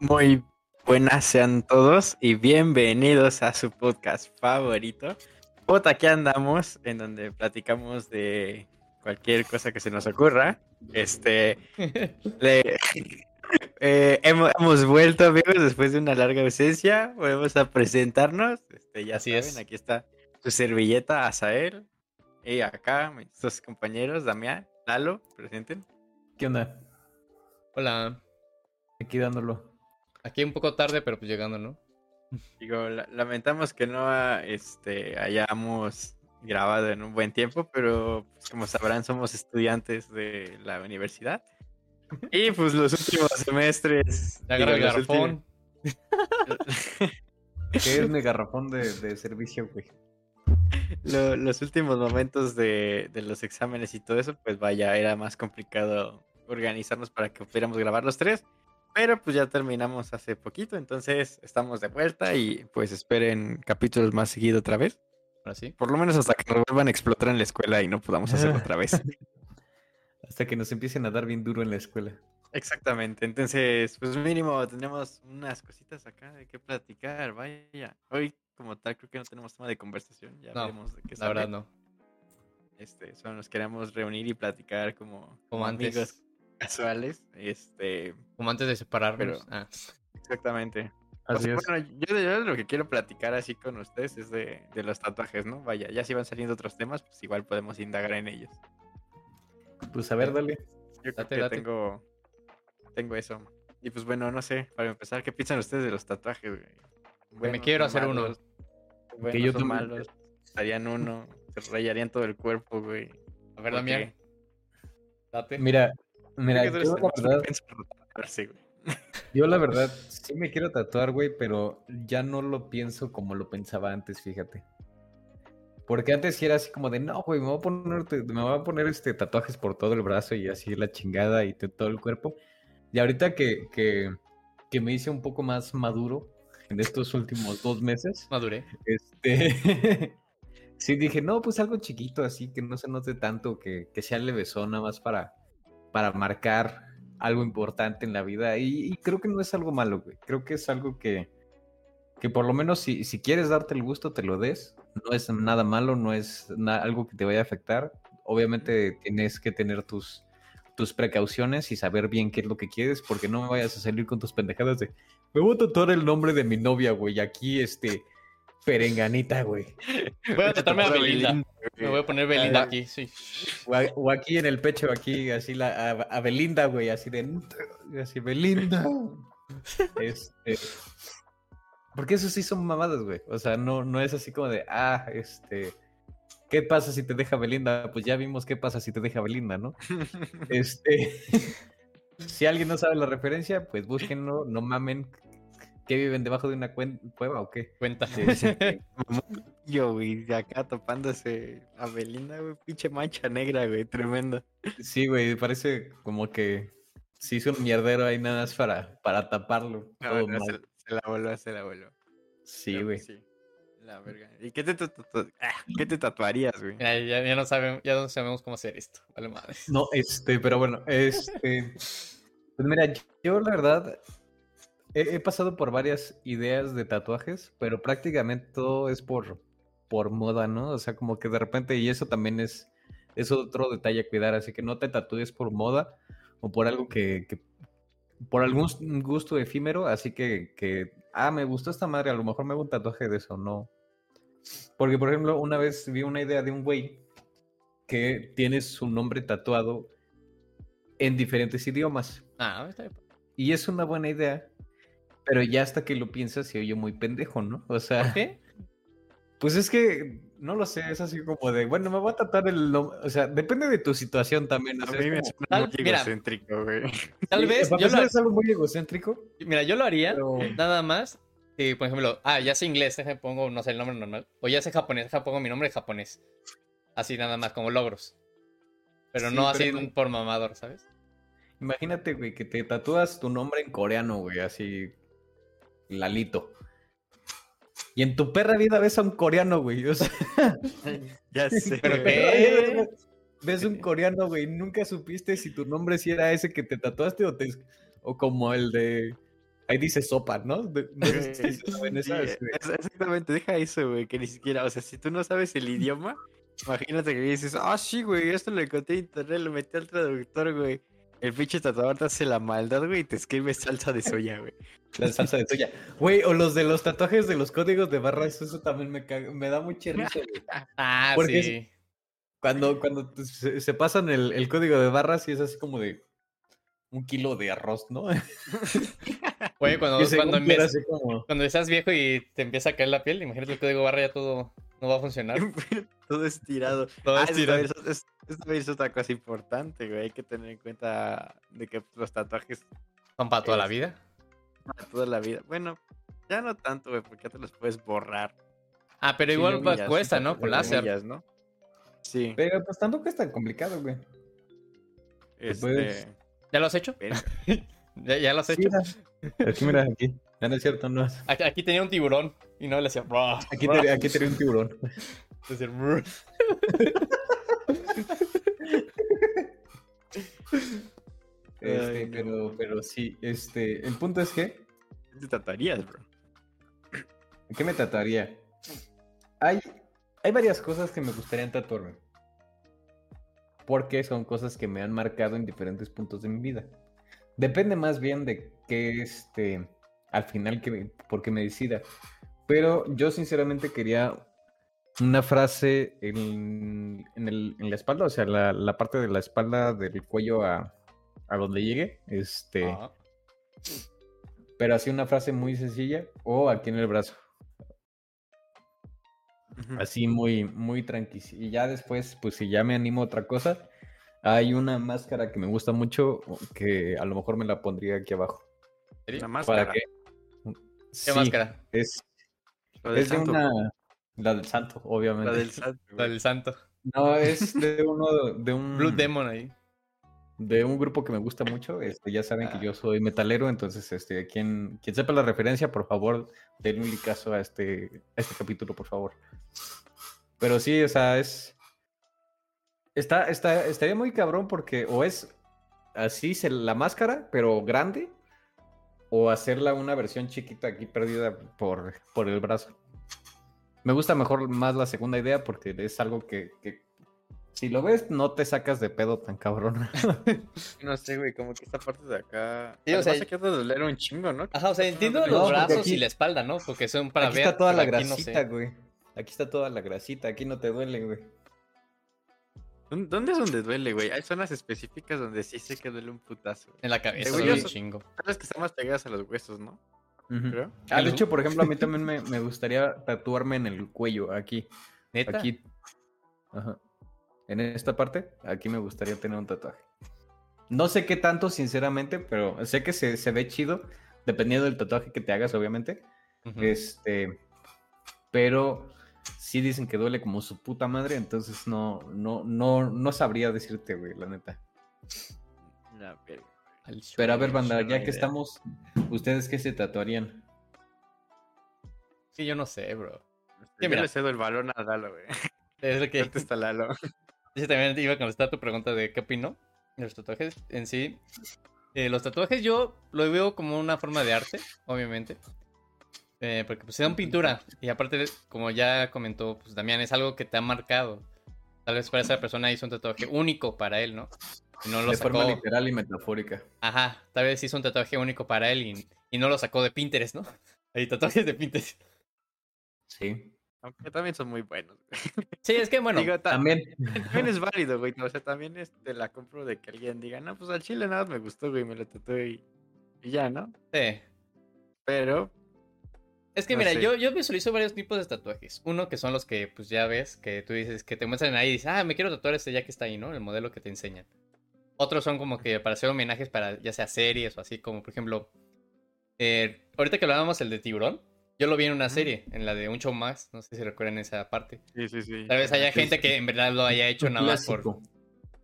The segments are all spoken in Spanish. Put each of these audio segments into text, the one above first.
Muy buenas sean todos y bienvenidos a su podcast favorito. Puta, aquí andamos, en donde platicamos de cualquier cosa que se nos ocurra. Este, le- eh, hemos, hemos vuelto, amigos, después de una larga ausencia. Volvemos a presentarnos. Este, ya Así saben, es. aquí está su servilleta, Azael. Y acá, mis dos compañeros, Damián, Lalo, presenten. ¿Qué onda? Hola. Aquí dándolo. Aquí un poco tarde, pero pues llegando, ¿no? Digo, la- lamentamos que no este, hayamos grabado en un buen tiempo, pero pues, como sabrán, somos estudiantes de la universidad. Y pues los últimos semestres. Ya agarra el garrafón. ¿Qué es mi garrafón de, de servicio, güey? lo- los últimos momentos de, de los exámenes y todo eso, pues vaya, era más complicado organizarnos para que pudiéramos grabar los tres. Pero pues ya terminamos hace poquito, entonces estamos de vuelta y pues esperen capítulos más seguido otra vez. Ahora sí. Por lo menos hasta que nos vuelvan a explotar en la escuela y no podamos hacerlo otra vez. Hasta que nos empiecen a dar bien duro en la escuela. Exactamente, entonces, pues mínimo tenemos unas cositas acá de qué platicar, vaya. Hoy, como tal, creo que no tenemos tema de conversación, ya No, veremos de qué La verdad, no. Este, solo nos queremos reunir y platicar como, Como amigos antes. Casuales. Este, Como antes de separarnos. Pero- Ah, exactamente. O Así sea, es. bueno, yo, de- yo lo que quiero platicar así con ustedes es de, de los tatuajes, ¿no? Vaya, ya si van saliendo otros temas, pues igual podemos indagar en ellos. Pues a ver, dale. Yo creo Date, que date. tengo tengo eso. Y pues bueno, no sé, para empezar, ¿qué piensan ustedes de los tatuajes, güey? Buenos quiero hacer uno. malos, Buenos yo también- malos. Harían uno, se rayarían todo el cuerpo, güey. A ver, ¿Por Damián. Date. Mira, mira, yo el la verdad, yo la verdad sí me quiero tatuar, güey, pero ya no lo pienso como lo pensaba antes, fíjate. Porque antes sí era así como de, no, güey, me voy a poner, me voy a poner este tatuajes por todo el brazo y así la chingada y todo el cuerpo. Y ahorita que, que, que me hice un poco más maduro en estos últimos dos meses, Maduré. Este. sí, dije, no, pues algo chiquito, así que no se note tanto, que, que sea levesón, nada más para, para marcar algo importante en la vida. Y, creo que no es algo malo, güey. Creo que es algo que, que por lo menos si, si quieres darte el gusto, te lo des. No es nada malo, no es algo que te vaya a afectar. Obviamente tienes que tener tus, tus precauciones y saber bien qué es lo que quieres, porque no me vayas a salir con tus pendejadas de, me voy a tatuar el nombre de mi novia, güey, aquí, este, perenganita, güey. Voy a tratarme a Belinda. güey. Me voy a poner Belinda aquí, sí. O, a- o aquí en el pecho, aquí, así, la, a, a Belinda, güey, así de, así, Belinda. Este, porque eso sí son mamadas, güey. O sea, no, no es así como de, ah, este, ¿qué pasa si te deja Belinda? Pues ya vimos qué pasa si te deja Belinda, ¿no? Este, si alguien no sabe la referencia, pues búsquenlo, no mamen. ¿Qué viven debajo de una cuen- cueva o qué? Cuenta. Yo, güey, de acá topándose a Belinda, güey, pinche mancha negra, güey, tremendo. Sí, güey, parece como que se hizo un mierdero ahí nada más para, para taparlo. No, todo no, mal. se, se la voló, se la voló. Sí, güey. Sí. La verga. ¿Y qué te, ah, ¿qué te tatuarías, güey? Ya, ya, ya no sabemos, ya no sabemos cómo hacer esto. Vale, madre. No, este, pero bueno, este. Pues mira, yo la verdad he, he pasado por varias ideas de tatuajes, pero prácticamente todo es por, por moda, ¿no? O sea, como que de repente, y eso también es, es otro detalle a cuidar, así que no te tatúes por moda o por algo que, que- por algún gusto efímero, así que, que, ah, me gustó esta madre, a lo mejor me hago un tatuaje de eso, no. Porque, por ejemplo, una vez vi una idea de un güey que tiene su nombre tatuado en diferentes idiomas. Ah, está bien. Y es una buena idea, pero ya hasta que lo piensas se oye muy pendejo, ¿no? O sea, ¿Por qué? pues es que, no lo sé, es así como de, bueno, me voy a tatuar el nombre, o sea, depende de tu situación también. o A sea, mí es me como- suena Tal- muy mira. egocéntrico, güey. Tal vez yo lo, es algo muy egocéntrico, mira, yo lo haría pero nada más que, por ejemplo, ah, ya sé inglés, déjame pongo, no sé, el nombre normal. O ya sé japonés, déjame pongo mi nombre japonés. Así nada más, como logros. Pero Sí, no pero así no- por mamador, ¿sabes? imagínate, güey, que te tatúas tu nombre en coreano, güey, así, Lalito. Y en tu perra vida ves a un coreano, güey, o sea... Ya sé. Pero qué- Ves un coreano, güey, nunca supiste si tu nombre sí era ese que te tatuaste o, te, o como el de ahí dice sopa, ¿no? De- no sé si Sí, exactamente, deja eso, güey, que ni siquiera, o sea, si tú no sabes el idioma, imagínate que dices, ah, sí, güey, esto lo encontré en internet, lo metí al traductor, güey. El pinche tatuador te hace la maldad, güey, y te escribe salsa de soya, güey. La salsa de soya. Güey, o los de los tatuajes de los códigos de barras, eso también me caga- me da mucha risa, güey. Ah, Porque sí. Cuando, cuando se, se pasan el, el código de barras y es así como de un kilo de arroz, ¿no? Oye, cuando, cuando, así como... cuando estás viejo y te empieza a caer la piel, imagínate el código barra ya todo no va a funcionar. Todo estirado. Todo Ah, estirado. también es- es- otra cosa importante, güey. Hay que tener en cuenta de que los tatuajes Son para toda la vida. para toda la vida. Bueno, ya no tanto, güey, porque ya te los puedes borrar. Ah, pero igual cuesta, ¿no? Con láser. humillas, ¿no? Sí. Pero pues tampoco es tan complicado, güey. Este, puedes- ¿Ya lo has hecho? ¿Ya, ya lo has Sí, hecho? mira. Aquí, mira, aquí. Ah, no es cierto, no. es- Aquí, aquí tenía un tiburón y no le hacía. "Bra, Aquí, bra", te- aquí tenía un tiburón. decía. Este, Ay, no. pero, pero sí, este, el punto es que, ¿Qué te tatuarías, bro? ¿qué me tatuaría? Hay, hay varias cosas que me gustaría tatuarme. Porque son cosas que me han marcado en diferentes puntos de mi vida. Depende más bien de qué, este, al final, que, me- por qué me decida. Pero yo sinceramente quería una frase en, en el- en la espalda, o sea, la, la parte de la espalda del cuello a, a donde llegue. Este, pero así una frase muy sencilla o aquí en el brazo. Así muy, muy tranqui. Y ya después, pues si ya me animo a otra cosa, hay una máscara que me gusta mucho que a lo mejor me la pondría aquí abajo. La máscara. ¿Para qué? ¿Qué Sí, máscara? Es, del es de santo. una... La del santo, obviamente. La del santo. La güey. del santo. No, es de uno de un... Blue Demon ahí. de un grupo que me gusta mucho. Este, ya saben que Ah. yo soy metalero, entonces, este, quien, quien sepa la referencia, por favor, denle un caso a este, a este capítulo, por favor. Pero sí, o sea, es. Está, está, estaría muy cabrón porque o es así se- la máscara, pero grande, o hacerla una versión chiquita aquí perdida por, por el brazo. Me gusta mejor más la segunda idea porque es algo que, que si lo ves, no te sacas de pedo tan cabrón. No sé, güey, como que esta parte de acá. Sí, o sea, aquí te doler un chingo, ¿no? Ajá, o sea, entiendo No, los brazos aquí- y la espalda, ¿no? Porque son para aquí ver. está toda la aquí no grasita, sé. güey. Aquí está toda la grasita, aquí no te duele, güey. ¿Dónde es donde duele, güey? Hay zonas específicas donde sí sé que duele un putazo. En la cabeza, un so- chingo. Sabes que están más pegadas a los huesos, ¿no? Creo. Ah, de Ujú. hecho, por ejemplo, a mí también me, me gustaría tatuarme en el cuello, aquí. ¿Neta? Aquí. Ajá. En esta parte, aquí me gustaría tener un tatuaje. No sé qué tanto, sinceramente, pero sé que se, se ve chido, dependiendo del tatuaje que te hagas, obviamente. Este. Pero sí dicen que duele como su puta madre, entonces no, no, no, no sabría decirte, güey, la neta. La verga. Al Pero a ver, banda, ya que estamos, ¿ustedes qué se tatuarían? Sí, yo no sé, bro. Yo mira. le cedo el balón a Lalo, güey. Es lo que. Contesta Lalo. Yo también iba a contestar tu pregunta de qué opino de los tatuajes en sí. Eh, los tatuajes yo lo veo como una forma de arte, obviamente. Eh, porque pues son pintura. Y aparte, como ya comentó, pues Damián, es algo que te ha marcado. Tal vez para esa persona hizo un tatuaje único para él, ¿no? Y no lo de sacó. forma literal y metafórica. Ajá, tal vez hizo un tatuaje único para él y, y no lo sacó de Pinterest, ¿no? Hay tatuajes de Pinterest. Sí. Aunque también son muy buenos. güey. Sí, es que bueno. Digo, También. también es válido, güey. O sea, también este, la compro de que alguien diga, no, pues al chile nada más me gustó, güey, me lo tatué y, y ya, ¿no? sí. Pero, Es que No mira, sé. yo, yo visualizo varios tipos de tatuajes. Uno que son los que pues ya ves, que tú dices, que te muestran ahí y dices, ah, me quiero tatuar este ya que está ahí, ¿no? El modelo que te enseñan. Otros son como que para hacer homenajes para ya sea series o así, como por ejemplo, eh, ahorita que hablábamos el de tiburón, yo lo vi en una serie, en la de un show más, no sé si recuerdan esa parte. sí, sí, sí. Tal vez haya Sí, gente sí. que en verdad lo haya hecho nada más por,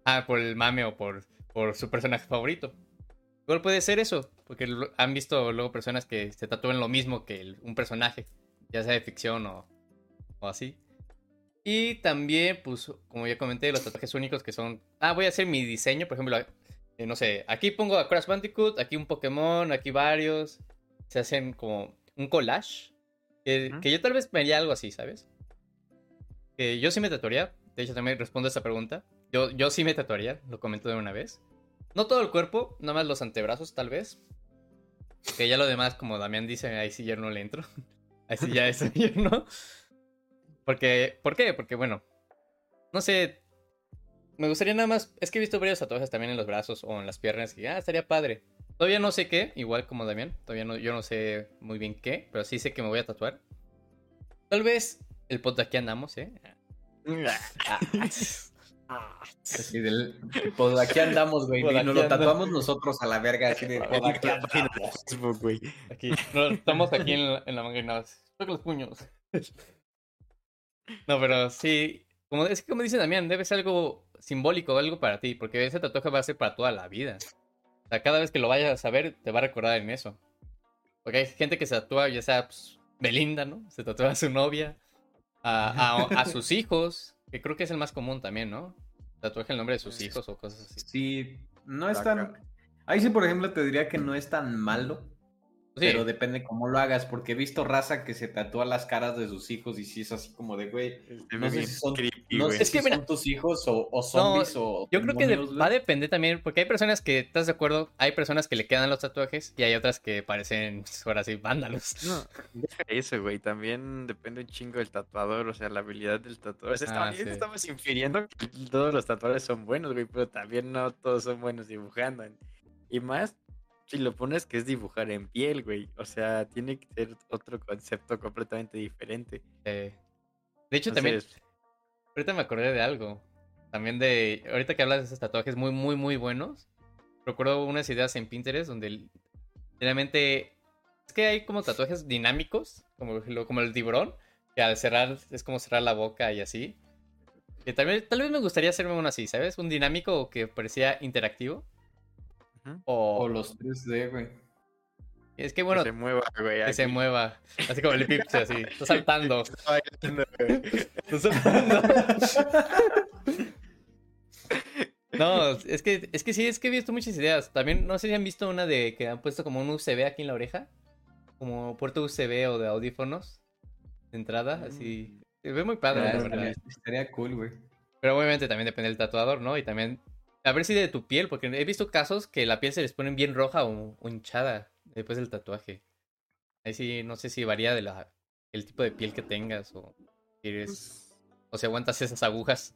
ah, por el mame o por, por su personaje favorito. Igual puede ser eso, porque han visto luego personas que se tatúan lo mismo que el- un personaje, ya sea de ficción o, o así. Y también, pues, como ya comenté, los tatuajes únicos que son, ah, voy a hacer mi diseño, por ejemplo, eh, no sé, aquí pongo a Crash Bandicoot, aquí un Pokémon, aquí varios. se hacen como un collage. Que yo tal vez me haría algo así, ¿sabes? Que yo sí me tatuaría. De hecho, también respondo a esta pregunta. Yo, yo sí me tatuaría, lo comento de una vez. No todo el cuerpo, nada más los antebrazos, tal vez. Que ya lo demás, como Damián dice, ahí sí yo no le entro. Ahí sí ya eso yo no. Porque, ¿por qué? Porque, bueno, no sé. Me gustaría nada más. Es que he visto varios tatuajes también en los brazos o en las piernas. Y ah, estaría padre. Todavía no sé qué, igual como Damián. Todavía no, yo no sé muy bien qué, pero sí sé que me voy a tatuar. Tal vez el pot de aquí andamos, ¿eh? Así del, pues aquí andamos, güey. Y aquí nos lo tatuamos nosotros a la verga, así de, pues aquí andamos. Facebook, güey. Aquí, no, estamos aquí en la, en la manga y nada más. Toca los puños. No, pero sí. Como, es que como dice Damián, debe ser algo simbólico, algo para ti, porque ese tatuaje va a ser para toda la vida. O sea, cada vez que lo vayas a ver, te va a recordar en eso. Porque hay gente que se tatúa, ya sea pues, Belinda, ¿no? Se tatúa a su novia, a, a- a sus hijos, que creo que es el más común también, ¿no? Tatuaje el nombre de sus hijos o cosas así. Sí, no es tan... Ahí sí, por ejemplo, te diría que no es tan malo, Sí, pero depende cómo lo hagas, porque he visto raza que se tatúa las caras de sus hijos y sí es así como de, güey, No sé si son- no güey. sé Es que mira- son tus hijos o, o zombies o... Yo creo que de- va a depender también, porque hay personas que, ¿estás de acuerdo? Hay personas que le quedan los tatuajes y hay otras que parecen, ahora sí, vándalos. No, eso, güey. También depende un chingo del tatuador, o sea, la habilidad del tatuador. O sea, Ah, también sí. estamos infiriendo que todos los tatuadores son buenos, güey, pero también no todos son buenos dibujando. Y más, si lo pones que es dibujar en piel, güey. O sea, tiene que ser otro concepto completamente diferente. Eh, de hecho, también, ahorita me acordé de algo. También de, ahorita que hablas de esos tatuajes muy, muy, muy buenos. Recuerdo unas ideas en Pinterest donde realmente es que hay como tatuajes dinámicos, como, como el tiburón, que al cerrar es como cerrar la boca y así. Que también, tal vez me gustaría hacerme uno así, ¿sabes? Un dinámico que parecía interactivo. O, O los 3D, güey. Es que bueno, que se mueva, güey. que se mueva. Así como el Eclipse, así. Está saltando. Está bailando, güey. Está saltando. No, es que, es que sí, es que he visto muchas ideas. También, no sé si han visto una de que han puesto como un USB aquí en la oreja. Como puerto USB o de audífonos. De entrada, así. Se ve muy padre, Ah, la estaría, verdad. estaría cool, güey. Pero obviamente también depende del tatuador, ¿no? Y también. A ver si de tu piel, porque he visto casos que la piel se les pone bien roja o, o hinchada después del tatuaje. Ahí sí, no sé si varía de la, el tipo de piel que tengas o si eres, o si aguantas esas agujas.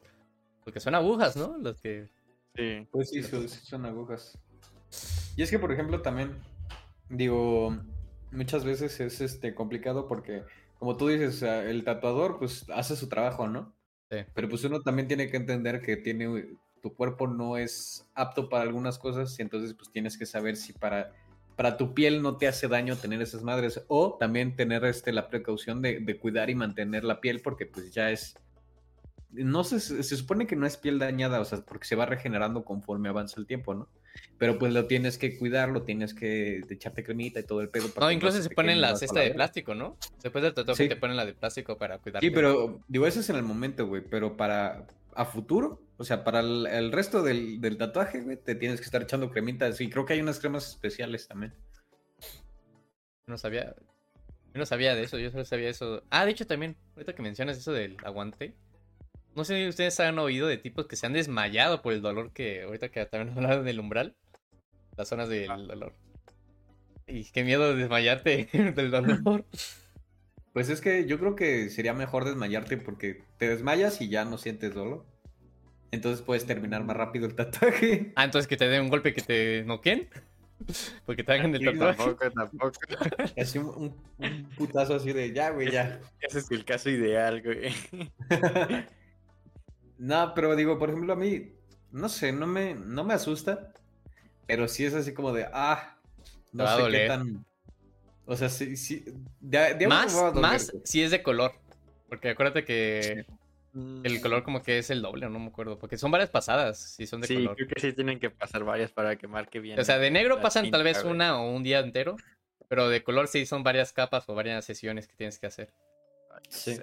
Porque son agujas, ¿no? Los que. Sí. Pues sí, son, sí son agujas. Y es que, por ejemplo, también, digo, muchas veces es este complicado porque, como tú dices, o sea, el tatuador pues hace su trabajo, ¿no? Sí. Pero pues uno también tiene que entender que tiene, tu cuerpo no es apto para algunas cosas y entonces pues tienes que saber si para, para tu piel no te hace daño tener esas madres o también tener este, la precaución de, de cuidar y mantener la piel porque pues ya es... No sé, se, se supone que no es piel dañada, o sea, porque se va regenerando conforme avanza el tiempo, ¿no? Pero pues lo tienes que cuidar, lo tienes que echarte cremita y todo el pedo. para No, incluso se ponen la cesta de plástico, ¿no? Después del tatuaje Sí. te ponen la de plástico para cuidar. Sí, pero digo, eso es en el momento, güey. Pero para a futuro, o sea, para el, el resto del, del tatuaje, güey, te tienes que estar echando cremitas. Y creo que hay unas cremas especiales también. No sabía. Yo no sabía de eso, yo solo sabía eso. Ah, de hecho también, ahorita que mencionas eso del aguante. No sé si ustedes han oído de tipos que se han desmayado por el dolor que ahorita que también hablaron del umbral. Las zonas del Ah. dolor. Y qué miedo de desmayarte del dolor. Pues es que yo creo que sería mejor desmayarte porque te desmayas y ya no sientes dolor. Entonces puedes terminar más rápido el tatuaje. Ah, entonces que te den un golpe que te noquen. Porque te hagan el tatuaje. tampoco, tampoco. Así un, un- un putazo así de ya, güey, ya. Ese es el caso ideal, güey. no, pero digo, por ejemplo, a mí, no sé, no me, no me asusta. Pero sí es así como de, ah, no sé doler. qué tan. O sea, sí, sí. De, de Más, más si es de color. Porque acuérdate que el color como que es el doble, no me acuerdo. Porque son varias pasadas, si son de Sí, color. creo que sí tienen que pasar varias para que marque bien. O sea, de negro pasan tal vez una o un día entero. Pero de color sí son varias capas o varias sesiones que tienes que hacer. Sí.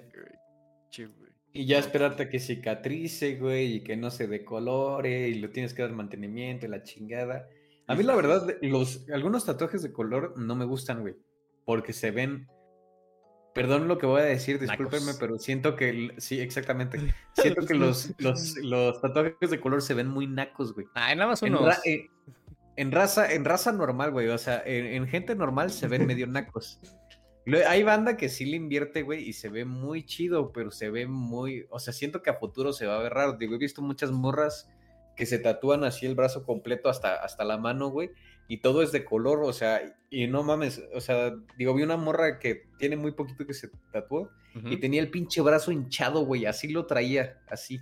Sí. Y ya esperarte a que cicatrice, güey, y que no se decolore, y lo tienes que dar mantenimiento y la chingada. A mí, la verdad, los, algunos tatuajes de color no me gustan, güey. Porque se ven. Perdón lo que voy a decir, discúlpenme, Nacos. pero siento que. Sí, exactamente. Siento que los, los, los tatuajes de color se ven muy nacos, güey. Ay, nada más En, unos. ra- eh, en raza, en raza normal, güey. O sea, en, en gente normal se ven medio nacos. Hay banda que sí le invierte, güey, y se ve muy chido, pero se ve muy. O sea, siento que a futuro se va a ver raro. Digo, he visto muchas morras que se tatúan así el brazo completo hasta, hasta la mano, güey, y todo es de color, o sea, y no mames, o sea, digo, vi una morra que tiene muy poquito que se tatuó y tenía el pinche brazo hinchado, güey, así lo traía, así.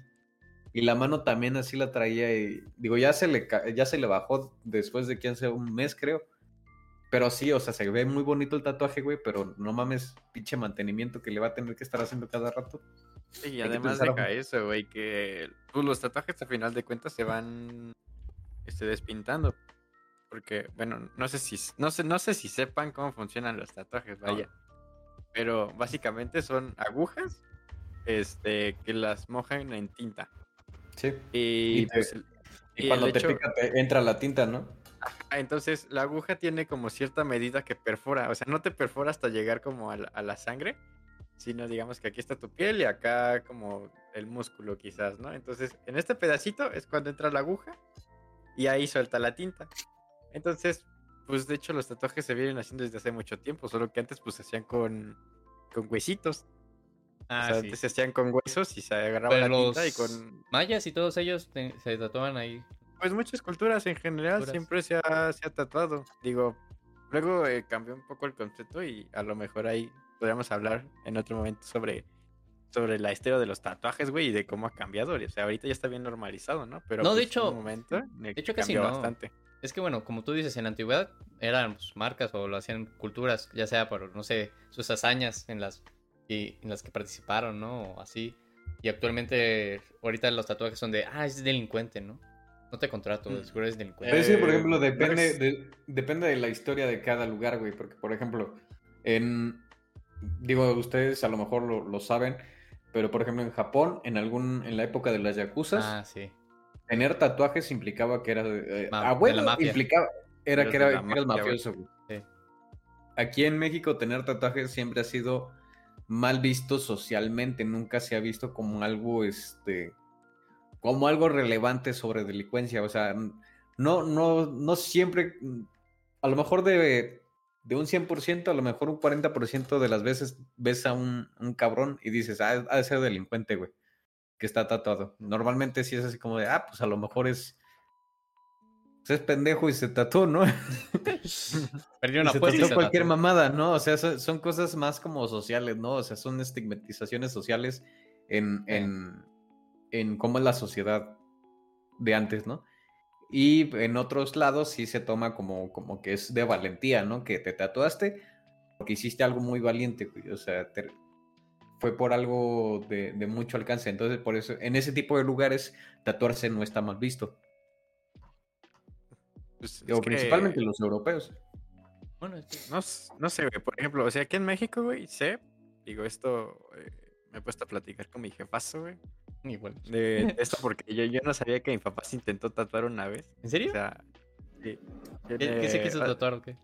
Y la mano también así la traía y digo, ya se le ya se le bajó después de que hace un mes, creo. Pero sí, o sea, se ve muy bonito el tatuaje, güey, pero no mames, pinche mantenimiento que le va a tener que estar haciendo cada rato. Sí, y además deja eso, güey, que pues, los tatuajes al final de cuentas se van este, despintando. Porque, bueno, no sé si no sé, no sé si sepan cómo funcionan los tatuajes, vaya. Pero básicamente son agujas este, que las mojan en tinta. Sí. Y, Y te- pues, el- Y, Y cuando te hecho- pica te entra la tinta, ¿no? Ah, Entonces la aguja tiene como cierta medida que perfora, o sea, no te perfora hasta llegar como a la, a la sangre, sino digamos que aquí está tu piel y acá como el músculo quizás, ¿no? Entonces en este pedacito es cuando entra la aguja y ahí suelta la tinta. Entonces, pues de hecho los tatuajes se vienen haciendo desde hace mucho tiempo, solo que antes pues se hacían con, con huesitos. Ah, o sea, sí. antes se hacían con huesos y se agarraba Pero la tinta y con... mayas y todos ellos te- se tatuaban ahí. Pues muchas culturas en general Culturas. siempre se ha, se ha tatuado. Digo, luego eh, cambió un poco el concepto y a lo mejor ahí podríamos hablar en otro momento sobre, sobre la historia de los tatuajes, güey, y de cómo ha cambiado. O sea, ahorita ya está bien normalizado, ¿no? Pero No, de pues, hecho- hubo un momento en el de hecho casi no. bastante. Es que bueno, como tú dices, en la antigüedad eran pues, marcas o lo hacían culturas, ya sea por, no sé, sus hazañas en las, y, en las que participaron, ¿no? O así. Y actualmente, ahorita los tatuajes son de, ah, es delincuente, ¿no? No te contrato, Mm. seguro eres Pero delincuente. es que, por Eh, ejemplo, depende, de, depende de la historia de cada lugar, güey. Porque, por ejemplo, en. Digo, ustedes a lo mejor lo, lo saben, pero por ejemplo, en Japón, en algún en la época de las yakuzas, Ah, sí. Tener tatuajes implicaba que era. eh, Ma- a de huevo la mafia. implicaba. Era que era, que mafia, mafioso, güey. Sí. Aquí en México, tener tatuajes siempre ha sido mal visto socialmente. Nunca se ha visto como algo, este. Como algo relevante sobre delincuencia. O sea, no, no, no siempre. A lo mejor de, de un 100%, a lo mejor un 40% de las veces ves a un, un cabrón y dices, ah, ha de ser delincuente, güey. Que está tatuado. Normalmente sí es así como de, ah, pues a lo mejor es. pues es pendejo y se tatuó, ¿no? Perdió Y una se y se cualquier tatuó. mamada, ¿no? O sea, son, cosas más como sociales, ¿no? O sea, son estigmatizaciones sociales en, en, en cómo es la sociedad de antes, ¿no? Y en otros lados sí se toma como, como que es de valentía, ¿no? Que te tatuaste porque hiciste algo muy valiente, güey. O sea, te- fue por algo de, de mucho alcance. Entonces, por eso, en ese tipo de lugares, tatuarse no está mal visto. Pues, O que- principalmente los europeos. Bueno, es que- No, no sé, güey. Por ejemplo, o sea, aquí en México, güey, sé, digo, esto eh, me he puesto a platicar con mi jefazo, güey. igual. De de esto porque yo, yo no sabía que mi papá se intentó tatuar una vez. ¿En serio? O sea, sí. ¿Qué, qué se quiso Eh, tatuar o qué?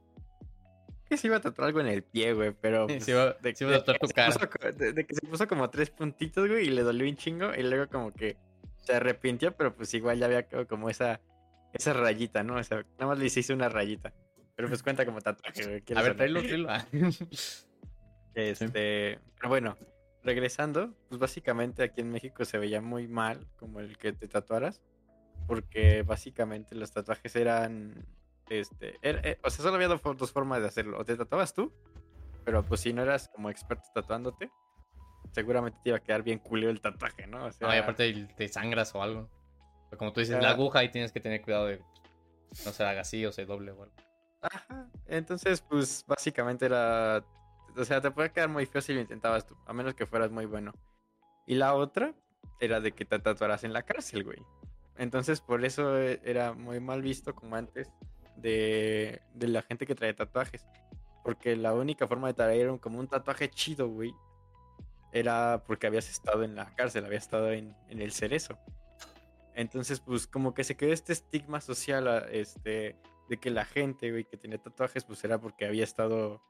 Que se iba a tatuar algo en el pie, güey, pero. Pues, se iba- se iba a tatuar tu cara. puso de, de que se puso como tres puntitos, güey, y le dolió un chingo. Y luego, como que se arrepintió, pero pues igual ya había como esa, esa rayita, ¿no? O sea, nada más le hice una rayita. Pero pues cuenta como tatuaje, güey. A ¿quieres ver, tráelo, tráelo. Este, pero bueno, regresando, pues básicamente aquí en México se veía muy mal como el que te tatuaras, porque básicamente los tatuajes eran, este, eh, o sea, solo había dos, fo- dos formas de hacerlo, o te tatuabas tú, pero pues si no eras como experto tatuándote, seguramente te iba a quedar bien culero el tatuaje, ¿no? O sea, No, y aparte te sangras o algo. Pero como tú dices, la aguja ahí tienes que tener cuidado de no se haga así o se doble o algo. Ajá. Entonces, pues básicamente era. O sea, te puede quedar muy feo si lo intentabas tú, a menos que fueras muy bueno. Y la otra era de que te tatuaras en la cárcel, güey. Entonces, por eso eh, era muy mal visto, como antes, de, de la gente que traía tatuajes. Porque la única forma de traer un- como un tatuaje chido, güey, era porque habías estado en la cárcel, habías estado en, en el cerezo. Entonces, pues como que se quedó este estigma social, a- este, de que la gente, güey, que tenía tatuajes, pues era porque había estado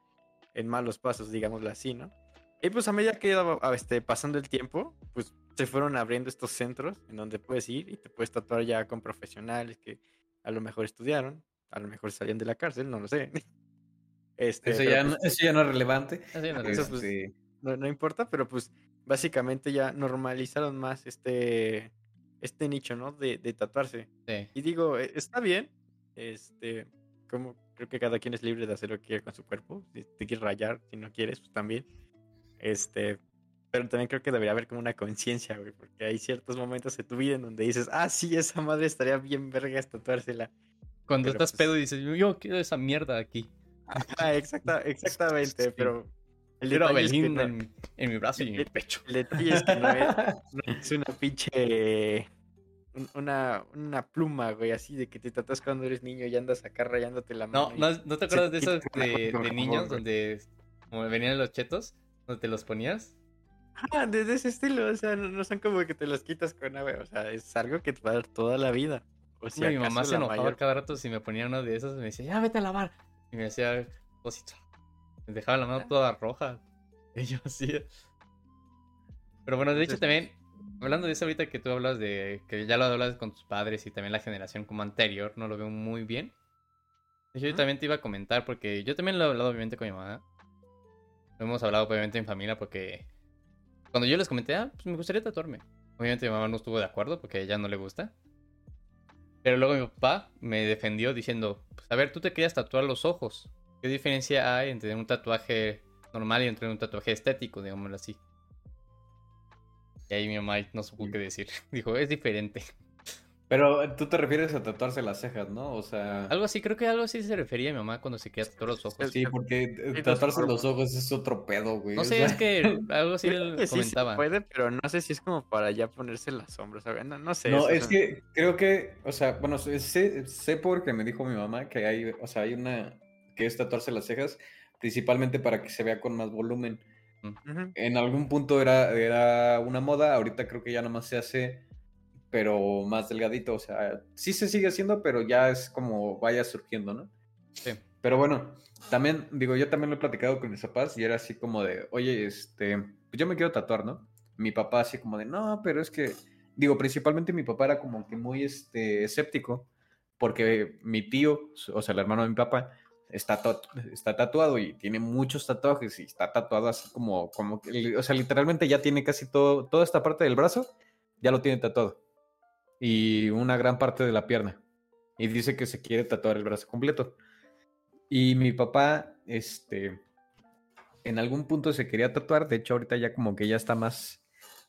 en malos pasos, digámoslo así, ¿no? Y pues a medida que iba a- este, pasando el tiempo, pues se fueron abriendo estos centros en donde puedes ir y te puedes tatuar ya con profesionales que a lo mejor estudiaron, a lo mejor salían de la cárcel, no lo sé. Este, Eso ya, pues, no, eso ya no es relevante. Eso, pues, no, no importa, pero pues básicamente ya normalizaron más este, este nicho, ¿no? De, de tatuarse. Sí. Y digo, e- está bien, este, como creo que cada quien es libre de hacer lo que quiere con su cuerpo. Si te quieres rayar, si no quieres, pues también. Este, pero también creo que debería haber como una conciencia, güey, porque hay ciertos momentos de tu vida en donde dices, ah, sí, esa madre estaría bien verga tatuársela. Cuando Pero, estás pues- pedo y dices, yo, quiero esa mierda aquí. Ah, exacta, exactamente, Sí. pero el Quiero a no- en, en mi brazo y en mi pecho. el detalle es que no es, no es una pinche. un- Una, una pluma, güey, así de que te tatuas cuando eres niño y andas acá rayándote la No, mano. y- no, ¿no te acuerdas de una de, niños donde como venían los chetos? Donde te los ponías. Ah, de, de ese estilo, o sea, no, no son como que te los quitas con agua, o sea, es algo que te va a dar toda la vida. O si mi mamá se enojaba mayor- cada rato si me ponía uno de esos. Me decía, ya vete a lavar. Y me hacía cosito. Me dejaba la Ah. mano toda roja. Y yo así. Pero bueno, de hecho también, hablando de eso ahorita que tú hablas de que ya lo hablas con tus padres y también la generación como anterior, no lo veo muy bien. De hecho, yo también te iba a comentar porque yo también lo he hablado obviamente con mi mamá. Lo hemos hablado obviamente en familia porque cuando yo les comenté, ah, pues me gustaría tatuarme. Obviamente mi mamá no estuvo de acuerdo porque a ella no le gusta. Pero luego mi papá me defendió diciendo, pues a ver, tú te querías tatuar los ojos. ¿Qué diferencia hay entre un tatuaje normal y entre un tatuaje estético, digámoslo así? Y ahí mi mamá no supo qué decir. Dijo, es diferente. Pero tú te refieres a tatuarse las cejas, ¿no? O sea. Algo así, creo que algo así se refería a mi mamá cuando se quería tatuar los ojos. Sí, porque eh, tatuarse los ojos es otro pedo, güey. No o sé, sea, es que algo así Creo él sí se comentaba. puede, pero no sé si es como para ya ponerse las sombras, ¿sabes? No, no sé. No, eso es se- que creo que, o sea, bueno, sé, sé porque me dijo mi mamá que hay, o sea, hay una que es tatuarse las cejas, principalmente para que se vea con más volumen. En algún punto era, era una moda, ahorita creo que ya nomás se hace, pero más delgadito, o sea, sí se sigue haciendo, pero ya es como vaya surgiendo, ¿no? Sí. Pero bueno, también, digo, yo también lo he platicado con mis papás y era así como de, oye, este, pues yo me quiero tatuar, ¿no? Mi papá así como de, no, pero es que, digo, principalmente mi papá era como que muy, este, escéptico, porque mi tío, o sea, el hermano de mi papá, está, está tatuado y tiene muchos tatuajes y está tatuado así como, como, que- o sea, literalmente ya tiene casi todo, toda esta parte del brazo, ya lo tiene tatuado. Y una gran parte de la pierna. Y dice que se quiere tatuar el brazo completo. Y mi papá, este, en algún punto se quería tatuar, de hecho ahorita ya como que ya está más,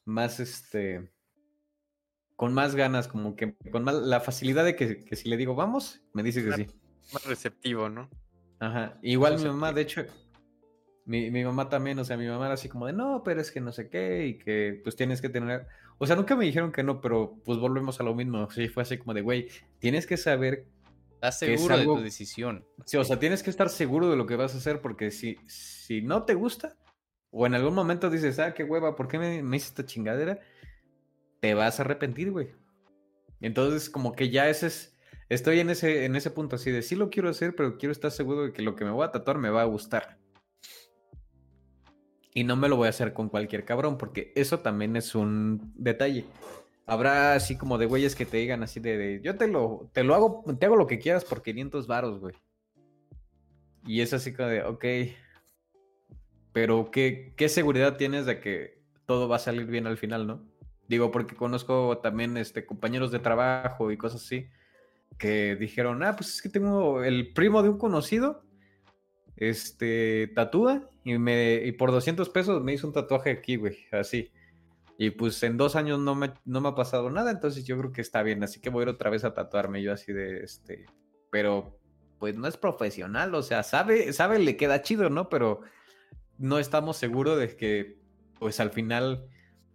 más, este, con más ganas, como que con más, la facilidad de que, que si le digo vamos, me dice que sí. Más receptivo, ¿no? Ajá. Igual mi mamá, de hecho, mi, mi mamá también, o sea, mi mamá era así como de, no, pero es que no sé qué, y que pues tienes que tener, o sea, nunca me dijeron que no, pero pues volvemos a lo mismo, sí, fue así como de, güey, tienes que saber ¿Estás que es seguro de algo- tu decisión? Sí, o sea, tienes que estar seguro de lo que vas a hacer porque si, si no te gusta o en algún momento dices, ah, qué hueva, ¿por qué me, me hice esta chingadera? Te vas a arrepentir, güey. Entonces, como que ya ese es, estoy en ese, en ese punto así de, sí lo quiero hacer, pero quiero estar seguro de que lo que me voy a tatuar me va a gustar. Y no me lo voy a hacer con cualquier cabrón, porque eso también es un detalle. Habrá así como de güeyes que te digan así de, yo te lo, te lo hago, te hago lo que quieras por 500 varos, güey. Y es así como de, ok. Pero ¿qué, qué seguridad tienes de que todo va a salir bien al final, no? Digo, porque conozco también este, compañeros de trabajo y cosas así que dijeron, ah, pues es que tengo el primo de un conocido, este, tatúa y, me, y por 200 pesos me hizo un tatuaje aquí, güey, así. Y pues en dos años no me, no me ha pasado nada, entonces yo creo que está bien, así que voy a ir otra vez a tatuarme yo así de, este, pero pues no es profesional, o sea, sabe, sabe, le queda chido, ¿no? Pero no estamos seguros de que, pues al final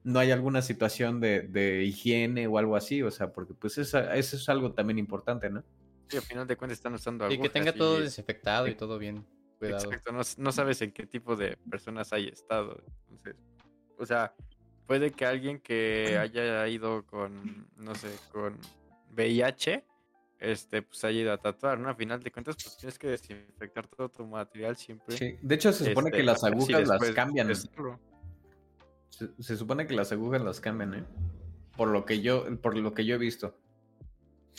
no hay alguna situación de, de higiene o algo así, o sea, porque pues esa- eso es algo también importante, ¿no? Sí, al final de cuentas están usando Y que agujas tenga todo y- desinfectado y todo bien cuidado. Exacto, no, no sabes en qué tipo de personas hay estado. Entonces, o sea, puede que alguien que haya ido con, no sé, con VIH este, pues haya ido a tatuar, ¿no? A final de cuentas, pues tienes que desinfectar todo tu material siempre. Sí. De hecho, se supone este, que las ver si agujas las cambian. Se, se supone que las agujas las cambian, ¿eh? Por lo que yo, por lo que yo he visto.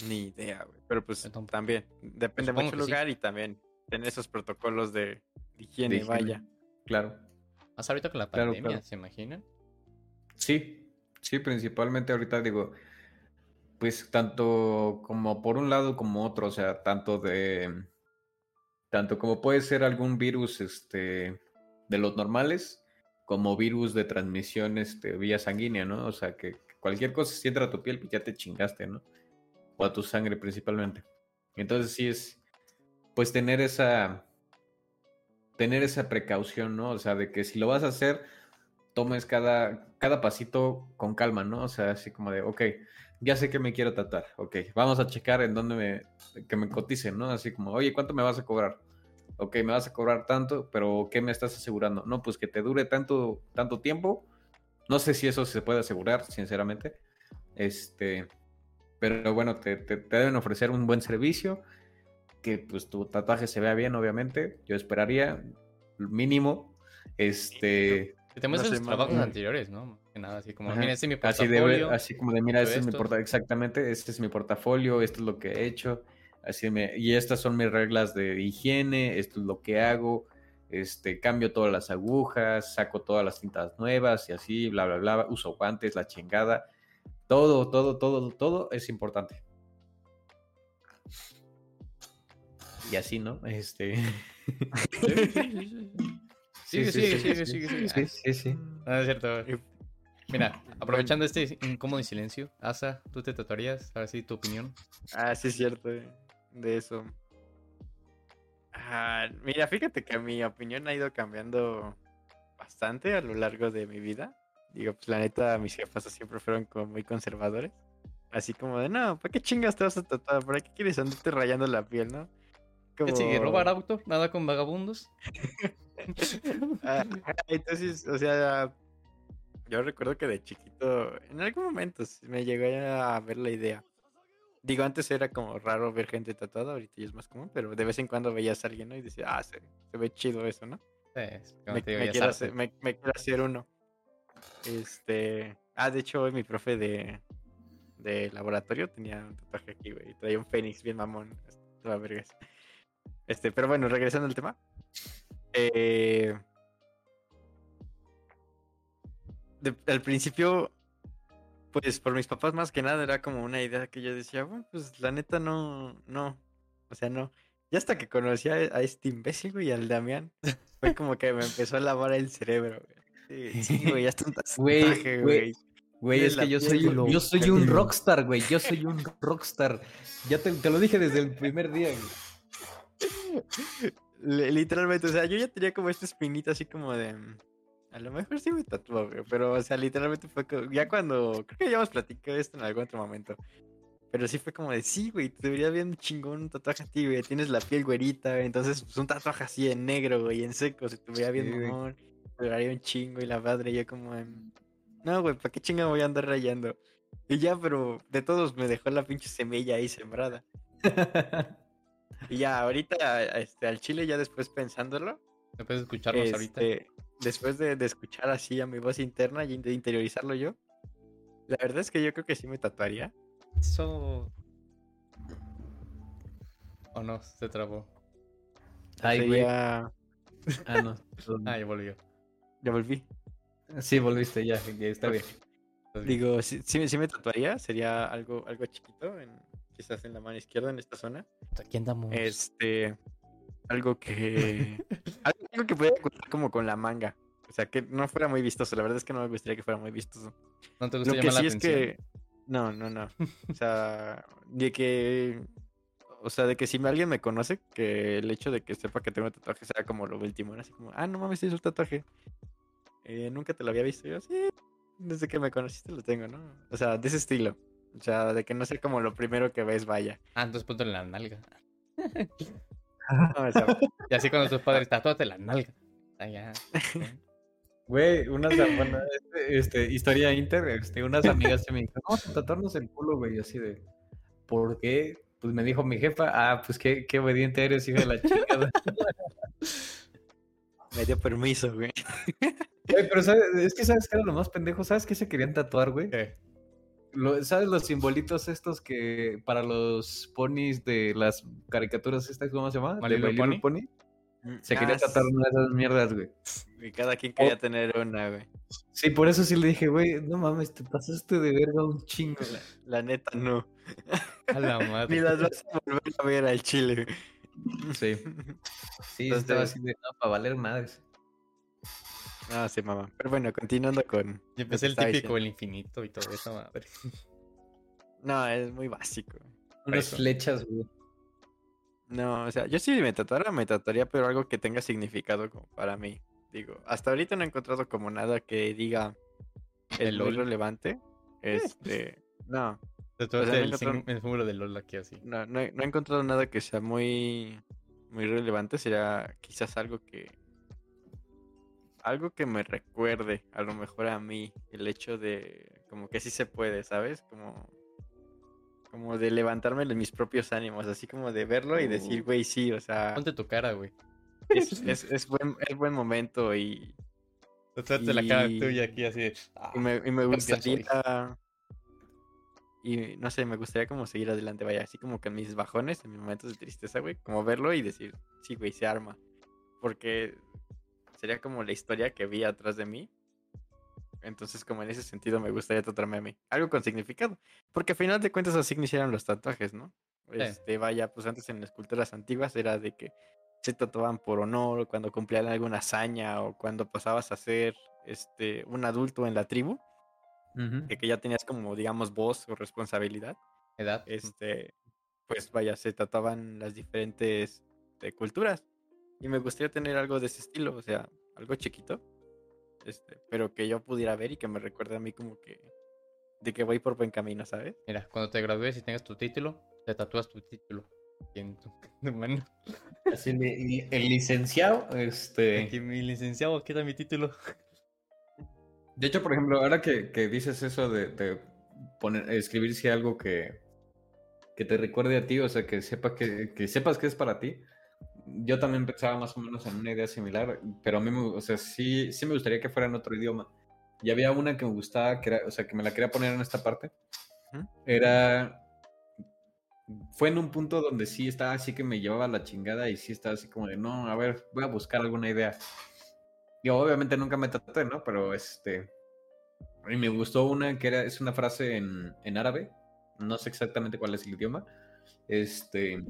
Ni idea, güey. Pero pues también, depende mucho sí. lugar y también tener esos protocolos de higiene, De higiene. vaya. Claro. Más ahorita con la Claro, pandemia, claro. ¿se imaginan? Sí, sí, principalmente ahorita digo, pues tanto como por un lado como otro, o sea, tanto de, tanto como puede ser algún virus, este, de los normales, como virus de transmisión, este, vía sanguínea, ¿no? O sea, que cualquier cosa si entra a tu piel, pues ya te chingaste, ¿no? O a tu sangre principalmente. Entonces sí es, pues tener esa, tener esa precaución, ¿no? O sea, de que si lo vas a hacer, tomes cada, cada pasito con calma, ¿no? O sea, así como de, ok, ya sé que me quiero tratar, ok, vamos a checar en dónde me, que me coticen, ¿no? Así como, oye, ¿cuánto me vas a cobrar? Ok, me vas a cobrar tanto, pero ¿qué me estás asegurando? No, pues que te dure tanto, tanto tiempo. No sé si eso se puede asegurar, sinceramente. Este, pero bueno, te, te- te deben ofrecer un buen servicio, que pues tu tatuaje se vea bien, obviamente. Yo esperaría, mínimo, este... Que te muestran Una sus semana. trabajos anteriores, ¿no? Que nada, así como, Ajá. mira, este es mi Así portafolio. de, así como de, mira, este es mi esto". portafolio, exactamente, este es mi portafolio, esto es lo que he hecho, así me, y estas son mis reglas de higiene, esto es lo que hago, este, cambio todas las agujas, saco todas las cintas nuevas y así, bla, bla, bla, uso guantes, la chingada, todo, todo, todo, todo es importante. Y así, ¿no? Este... Sigue, Sí, sigue, sí, sí, sigue, sí, sigue, sigue. Sí, sí, sí. Ah, es cierto. Mira, aprovechando este incómodo silencio, Asa, ¿tú te tatuarías? Ahora sí, tu opinión. Ah, sí es cierto, eh, de eso. Ah, mira, fíjate que mi opinión ha ido cambiando bastante a lo largo de mi vida. Digo, pues la neta, mis jefas siempre fueron como muy conservadores. Así como de, no, ¿para qué chingas te vas a tatuar? ¿Para qué quieres andarte rayando la piel, no? ¿Qué sigue? ¿Robar auto? ¿Nada con vagabundos? Ah, entonces, o sea, yo recuerdo que de chiquito, en algún momento me llegó a ver la idea. Digo, antes era como raro ver gente tatuada, ahorita ya es más común, pero de vez en cuando veías a alguien, ¿no? Y decías, ah, se, se ve chido eso, ¿no? Sí, es como Me, digo, quiero hacer, me, me quiero hacer uno. Este, ah, de hecho, hoy mi profe de, de laboratorio tenía un tatuaje aquí, güey, y traía un fénix bien mamón, toda vergas. Este, pero bueno, regresando al tema. Eh, de- al principio, pues por mis papás más que nada era como una idea que yo decía, bueno, pues la neta no, no, o sea, no. Y hasta que conocí a, a este imbécil, güey, al Damián, fue como que me empezó a lavar el cerebro, güey. Sí, sí, güey, ya está un Güey, güey. güey. Es que yo soy, lo- yo soy un rockstar, güey. Yo soy un rockstar. Ya te, te lo dije desde el primer día, güey. Li- Literalmente, o sea, yo ya tenía como esta espinita así como de. mm, A lo mejor sí me tatuó, güey. Pero, o sea, literalmente fue como- Ya cuando. Creo que ya hemos platicado esto en algún otro momento. Pero sí fue como de, sí, güey, te vería bien chingón un tatuaje a ti, güey. Tienes la piel güerita, güey. Entonces, pues un tatuaje así en negro, güey, en seco. Se te vería bien Sí, mamón. Te vería un chingo y la madre. Yo como, de, no, güey, ¿para qué chinga voy a andar rayando? Y ya, pero de todos me dejó la pinche semilla ahí sembrada. Y ya, ahorita, este, al chile, ya después pensándolo, Después de escucharnos ahorita. este, después de, de escuchar así a mi voz interna y de interiorizarlo yo, la verdad es que yo creo que sí me tatuaría. Eso. ¿O no? Se trabó. Ay, güey. Sería- Ah, no. Ah, ya volvió. Ya volví. Sí, volviste, ya, ya está bien. Digo, sí, sí, me- sí me tatuaría, sería algo, algo chiquito, en, quizás en la mano izquierda, en esta zona. Aquí andamos. Este, algo que, algo, que pudiera contar como con la manga. O sea, que no fuera muy vistoso, la verdad es que no me gustaría que fuera muy vistoso. ¿No te gusta Lo que llamar la sí es atención? que. No, no, no. O sea, de que. O sea, de que si alguien me conoce, que el hecho de que sepa que tengo tatuaje sea como lo último, ¿no? Así como, ah, no mames, tienes un tatuaje. Eh, nunca te lo había visto. Yo, sí, desde que me conociste lo tengo, ¿no? O sea, de ese estilo. O sea, de que no sea como lo primero que ves, vaya. Ah, entonces ponte en la nalga. No, o sea, Y así cuando tus padres, tatúate la nalga. Ah, ya. Güey, unas, bueno, este, este, historia inter, este, unas amigas se me dijeron, vamos a tatuarnos el culo, güey, así de, ¿por qué? pues me dijo mi jefa, ah, pues qué, qué obediente eres, hijo de la chingada. Me dio permiso, güey. Güey, pero ¿sabes? es que sabes que era lo más pendejo, ¿sabes qué se querían tatuar, güey? ¿Qué? Lo- ¿Sabes los simbolitos estos que para los ponis de las caricaturas estas, ¿cómo se llama? De Pony. Pony. Se quería Ah, tatuar una de esas mierdas, güey. Y cada quien quería tener una, güey. Sí, por eso sí le dije, güey, no mames, te pasaste de verga un chingo. La neta, no. A la Ni madre. las vas a volver a ver al chile, güey. Sí. Sí, Entonces- estaba así de, no, para valer madres. No, sí, mamá. Pero bueno, continuando con. Yo empecé el típico, diciendo. el infinito y todo eso, madre. No, es muy básico. Unas flechas, güey. No, o sea, yo sí me tatuara, me tatuaría, pero algo que tenga significado como para mí. Digo, hasta ahorita no he encontrado como nada que diga El muy LOL. relevante. Este, no, Tatuaste sea, el, símbolo de LOL aquí así. no, no he, no he encontrado nada que sea muy, muy relevante. Sería quizás algo que, algo que me recuerde, a lo mejor a mí, el hecho de, como que sí se puede, ¿sabes? Como, como de levantarme de mis propios ánimos, así como de verlo y decir, Uh. güey, sí, o sea. Ponte tu cara, güey. es, es, es buen, es buen momento y, Tatuaste la cara Y- tuya aquí así de. ah, y me, y me gustaría y no sé, me gustaría como seguir adelante, vaya, así como que en mis bajones, en mis momentos de tristeza, güey, como verlo y decir, sí, güey, se arma, porque sería como la historia que vi atrás de mí. Entonces, como en ese sentido, me gustaría tatuarme a mí. Algo con significado. Porque al final de cuentas, así iniciaron los tatuajes, ¿no? Este, vaya, pues antes en las culturas antiguas era de que se tatuaban por honor, cuando cumplían alguna hazaña o cuando pasabas a ser este, un adulto en la tribu, de que ya tenías como, digamos, voz o responsabilidad, Edad. este, pues vaya, se tatuaban las diferentes eh, culturas. Y me gustaría tener algo de ese estilo, o sea, algo chiquito, este, pero que yo pudiera ver y que me recuerde a mí como que de que voy por buen camino, ¿sabes? Mira, cuando te gradúes y tengas tu título, te tatúas tu título. En tu, mano. Así el, el licenciado, este... Aquí mi licenciado, aquí está mi título. De hecho, por ejemplo, ahora que, que dices eso de, de poner, escribir si algo que, que te recuerde a ti, o sea, que, sepa que, que sepas que es para ti, yo también pensaba más o menos en una idea similar, pero a mí, me, o sea, sí, sí me gustaría que fuera en otro idioma. Y había una que me gustaba, que era, o sea, que me la quería poner en esta parte. Era... Fue en un punto donde sí estaba así que me llevaba la chingada y sí estaba así como de, no, a ver, voy a buscar alguna idea. Y obviamente nunca me tatué, ¿no? Pero este... Y me gustó una que era, es una frase en, en árabe, no sé exactamente cuál es el idioma. Este...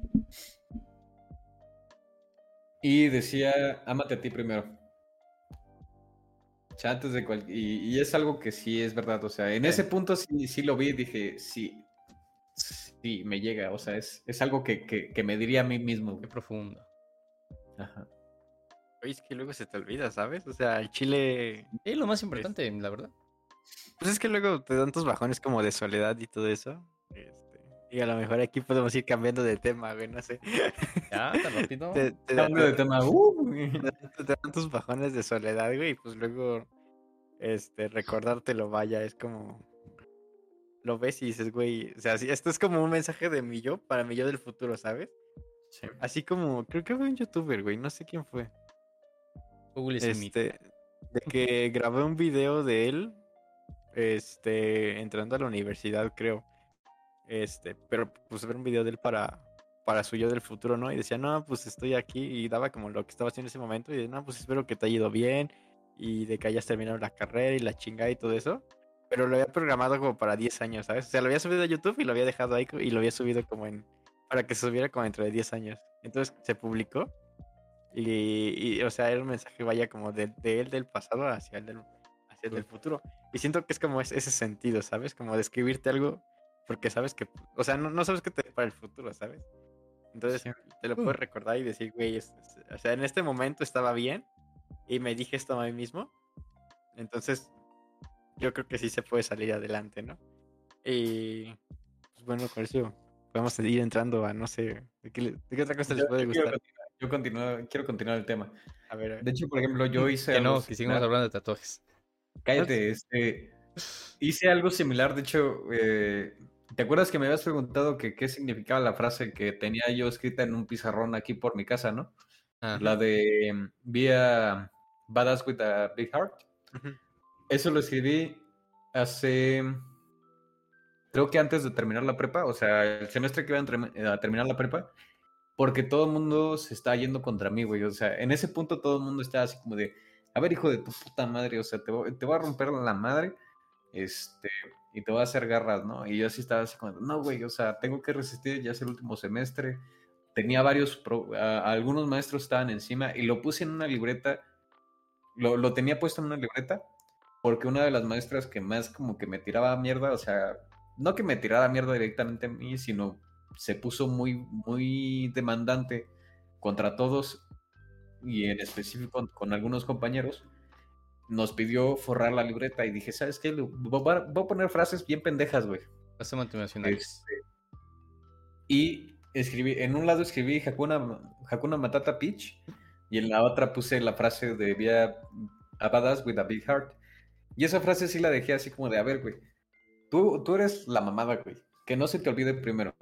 Y decía, ámate a ti primero. Antes de cual... y, y es algo que sí es verdad. O sea, en ese punto sí, sí lo vi y dije, sí, sí, me llega. O sea, es, es algo que, que, que me diría a mí mismo. Qué profundo. Ajá. Oye, es que luego se te olvida, ¿sabes? O sea, el chile Es lo más importante, la verdad. Pues es que luego te dan tus bajones como de soledad y todo eso. Este, y a lo mejor aquí podemos ir cambiando de tema, güey, no sé. Ya, tan rápido. Te, Cambio de tema. uh, te dan- te dan tus bajones de soledad, güey, y pues luego este, recordártelo, vaya, es como... Lo ves y dices, güey, o sea, sí, esto es como un mensaje de mi yo para mi yo del futuro, ¿sabes? sí. Así como, creo que fue un youtuber, güey, no sé quién fue. Google Este, de que grabé un video de él, este, entrando a la universidad, creo. Este, pero puse ver un video de él para, para su yo del futuro, ¿no? Y decía, no, pues estoy aquí y daba como lo que estaba haciendo en ese momento y de, no, pues espero que te haya ido bien y de que hayas terminado la carrera y la chingada y todo eso. Pero lo había programado como para 10 años, ¿sabes? O sea, lo había subido a YouTube y lo había dejado ahí y lo había subido como en, para que se subiera como dentro de 10 años. Entonces se publicó y, y, o sea, era un mensaje, vaya, como de, de él del pasado hacia el del, hacia el del futuro. Y siento que es como es- ese sentido, ¿sabes? Como describirte algo porque sabes que, o sea, no, no sabes qué te para el futuro, ¿sabes? Entonces Sí. te lo puedes recordar y decir, güey, es- es- o sea, en este momento estaba bien y me dije esto a mí mismo. Entonces, yo creo que sí se puede salir adelante, ¿no? Y, pues bueno, con eso podemos ir entrando a, no sé, ¿de qué, de qué otra cosa les Yo- puede yo gustar? continuar, Yo continúo- quiero continuar el tema. A ver, a ver. De hecho, por ejemplo, yo hice Que no, que sigamos hablando de tatuajes. Cállate, este, hice algo similar, de hecho, eh, ¿Te acuerdas que me habías preguntado que qué significaba la frase que tenía yo escrita en un pizarrón aquí por mi casa, ¿no? Ajá. La de Vía Badass with a Big Heart. Ujú. Eso lo escribí hace. Creo que antes de terminar la prepa, o sea, el semestre que iba a, a terminar la prepa, porque todo el mundo se está yendo contra mí, güey. O sea, en ese punto todo el mundo está así como de: A ver, hijo de tu puta madre, o sea, te voy, te voy a romper la madre, este, y te voy a hacer garras, ¿no? Y yo así estaba así como: No, güey, o sea, tengo que resistir, ya es el último semestre. Tenía varios, pro- a- algunos maestros estaban encima y lo puse en una libreta lo, lo tenía puesto en una libreta porque una de las maestras que más como que me tiraba mierda, o sea, no que me tirara mierda directamente a mí, sino se puso muy, muy demandante contra todos y en específico con algunos compañeros, nos pidió forrar la libreta y dije, ¿sabes qué? Voy a, voy a poner frases bien pendejas, güey. Frase motivacional. Este, y escribí, en un lado escribí Hakuna, Hakuna Matata Peach y en la otra puse la frase de Via a Badass with a Big Heart. Y esa frase sí la dejé así como de, a ver, güey, tú, tú eres la mamada, güey, que no se te olvide primero.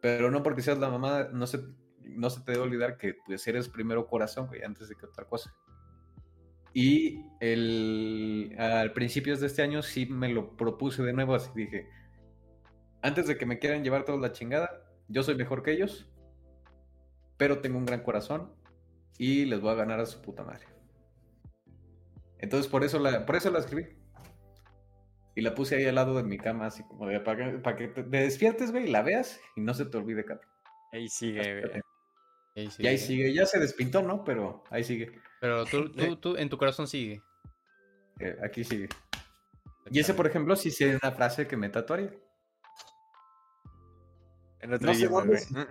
Pero no porque seas la mamada, no se, no se te debe olvidar que pues eres primero corazón, güey, antes de que otra cosa. Y el, al principios de este año sí me lo propuse de nuevo, así dije, antes de que me quieran llevar toda la chingada, yo soy mejor que ellos, pero tengo un gran corazón y les voy a ganar a su puta madre. Entonces por eso la, por eso la escribí. Y la puse ahí al lado de mi cama, así como de para que, para que te, te despiertes, güey, y la veas y no se te olvide, cabrón. Ahí sigue, güey. Ahí. Y ahí sigue, ya se despintó, ¿no? Pero ahí sigue. Pero tú, tú, tú, en tu corazón sigue. Eh, aquí sigue. Y ese, por ejemplo, sí sería una frase que me tatuaría. En otro No sé idioma, dónde güey.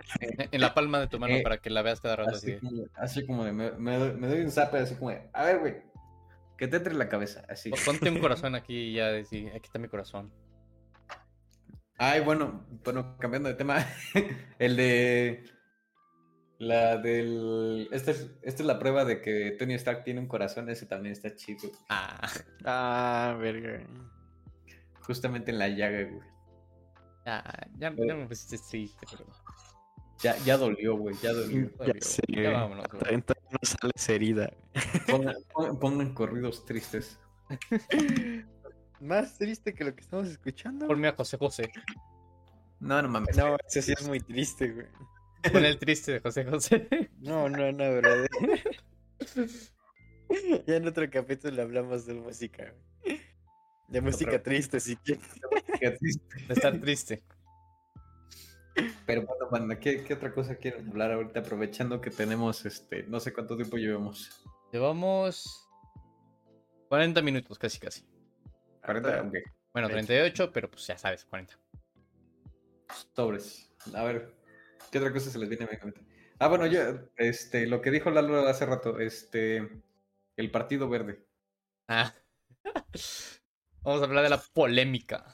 En la palma de tu mano Eh, para que la veas cada rato así. Así como, así como de, me, me doy- me doy un zape, así como de, a ver, güey, que te entre en la cabeza, así. O Ponte un corazón aquí y ya decir, aquí está mi corazón. Ay, bueno, bueno, cambiando de tema, el de la del, esta es, esta es la prueba de que Tony Stark tiene un corazón, ese también está chido, Ah, Ah, verga. justamente en la llaga, güey. ya, ya, ya me pusiste triste, pero. Ya, ya dolió, güey, ya dolió. Ya Obvio. sé, Ya güey. vámonos, güey. Entonces no sales herida. Pongan, pongan- pongan corridos tristes. Más triste que lo que estamos escuchando. Ponme a José José. No, no mames. No, ese sí es muy triste, güey. Pon el triste de José José. No, no, no, brother. ya en otro capítulo hablamos de música. De música pero- triste, si quieres. Qué triste. De estar triste. Pero bueno, banda, ¿qué, qué otra cosa quieren hablar ahorita aprovechando que tenemos, este, no sé cuánto tiempo llevemos? Llevamos 40 minutos, casi, casi. 40, ok. Bueno, Hecho. 38, pero pues ya sabes, 40. Sobres. A ver, ¿qué otra cosa se les viene a mi mente? Ah, bueno, yo, este, lo que dijo Lalo hace rato, este, el Partido Verde. Ah. Vamos a hablar de la polémica.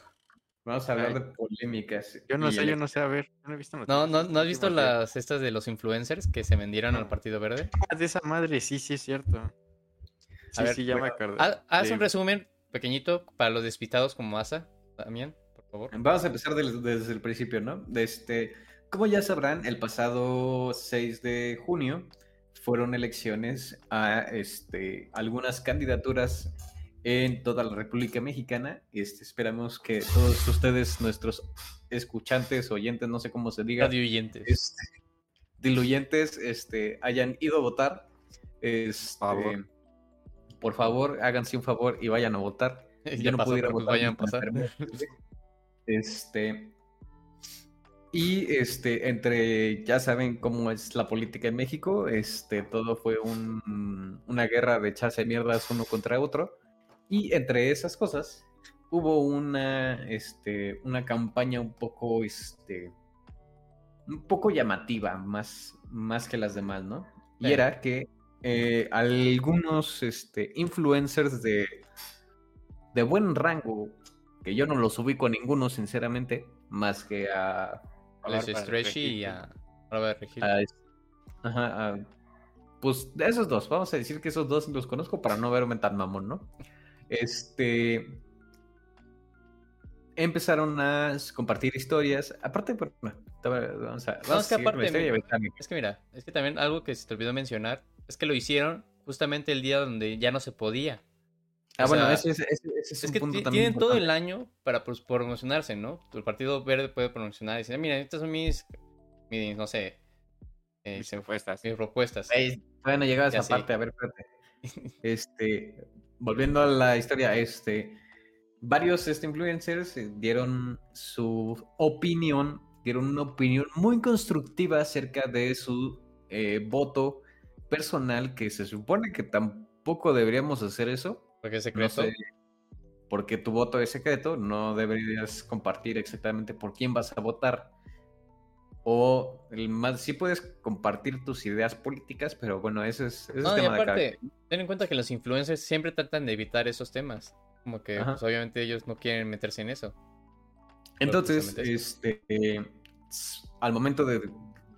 Vamos a hablar Ay. de polémicas. Yo no y sé, el- yo no sé, a ver. No he visto ¿No, noticias no, ¿no has visto las estas de los influencers que se vendieron al. Partido Verde? Ah, de esa madre, sí, sí, es cierto. Sí, ver, sí, ya me bueno, acordé. Haz, haz Sí. un resumen pequeñito para los despistados como Asa también, por favor. Vamos a empezar del- desde el principio, ¿no? De este, como ya sabrán, el pasado 6 de junio fueron elecciones a este, algunas candidaturas en toda la República Mexicana. Este, esperamos que todos ustedes, nuestros escuchantes, oyentes, no sé cómo se diga, este, diluyentes, este, hayan ido a votar. Este, Favor. Por favor, háganse un favor y vayan a votar. Ya Yo no pasó, pude ir a pero pues votar. vayan a pasar. Este. Y este, entre, ya saben cómo es la política en México, este, todo fue un- una guerra de echarse mierdas uno contra otro. Y entre esas cosas, hubo una, este, una campaña un poco, este, un poco llamativa, más, más que las demás, ¿no? Y Sí. era que eh, algunos, este, influencers de, de buen rango, que yo no los ubico a ninguno, sinceramente, más que a... Alex Stretchy y a Bárbara Regil. a- ajá, a- pues de esos dos, vamos a decir que esos dos los conozco para no verme tan mamón, ¿no? Este... empezaron a compartir historias. Aparte, por, no, vamos a, no, es que aparte, es que mira, es que también algo que se te olvidó mencionar es que lo hicieron justamente el día donde ya no se podía. Ah, bueno, ese, ese, ese, es, es que tienen todo el año para pues, promocionarse, ¿no? El Partido Verde puede promocionar y decir, mira, estas son mis, mis no sé, eh, mis propuestas. Mis propuestas. todavía no llegaba a esa parte, a ver, espérate. Este, volviendo a la historia, este, varios este, influencers eh, dieron su opinión, dieron una opinión muy constructiva acerca de su eh, voto personal, que se supone que tampoco deberíamos hacer eso. Porque es secreto. porque tu voto es secreto, no deberías compartir exactamente por quién vas a votar. O el más, sí puedes compartir tus ideas políticas, pero bueno, ese es, ese no, y aparte, ten en cuenta que los influencers siempre tratan de evitar esos temas. Como que, pues, obviamente, ellos no quieren meterse en eso. Entonces, este, al momento de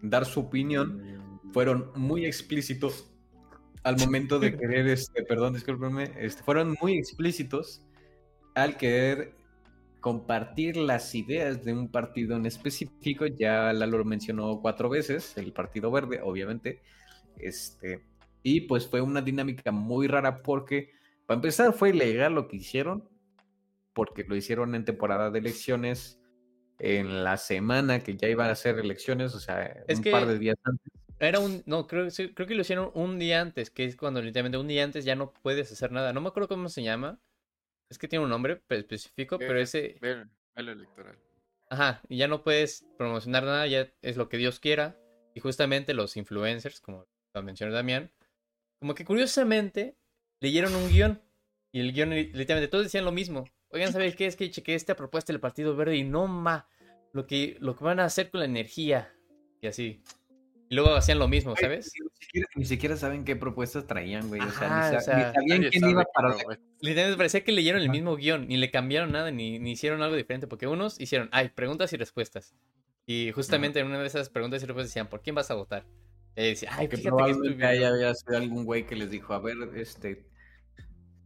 dar su opinión, fueron muy explícitos. Al momento de querer, este, perdón, discúlpenme, este, fueron muy explícitos al querer compartir las ideas de un partido en específico. Ya Lalo lo mencionó cuatro veces, el Partido Verde, obviamente. Este, y pues fue una dinámica muy rara porque para empezar, fue ilegal lo que hicieron, porque lo hicieron en temporada de elecciones, en la semana que ya iban a ser elecciones, o sea, un par de días antes. Era un, no, creo, creo que lo hicieron un día antes, que es cuando literalmente un día antes ya no puedes hacer nada. No me acuerdo cómo se llama. Es que tiene un nombre específico, pero ese... El electoral. Ajá, y ya no puedes promocionar nada, ya es lo que Dios quiera. Y justamente los influencers, como lo mencionó Damián, como que curiosamente leyeron un guion y el guion literalmente todos decían lo mismo. Oigan, ¿sabes qué? Es que chequé esta propuesta del Partido Verde y no ma lo que, lo que van a hacer con la energía y así. Y luego hacían lo mismo, ¿sabes? Ni siquiera, saben qué propuestas traían, güey. O sea, ni, sabían quién iba para... Literalmente parecía que leyeron el mismo guion, ni le cambiaron nada, ni, ni, hicieron algo diferente, porque unos hicieron, ay, preguntas y respuestas. Y justamente en una de esas preguntas y respuestas decían, ¿por quién vas a votar? Y decía, ay, que probablemente que había sido algún güey que les dijo, a ver, este,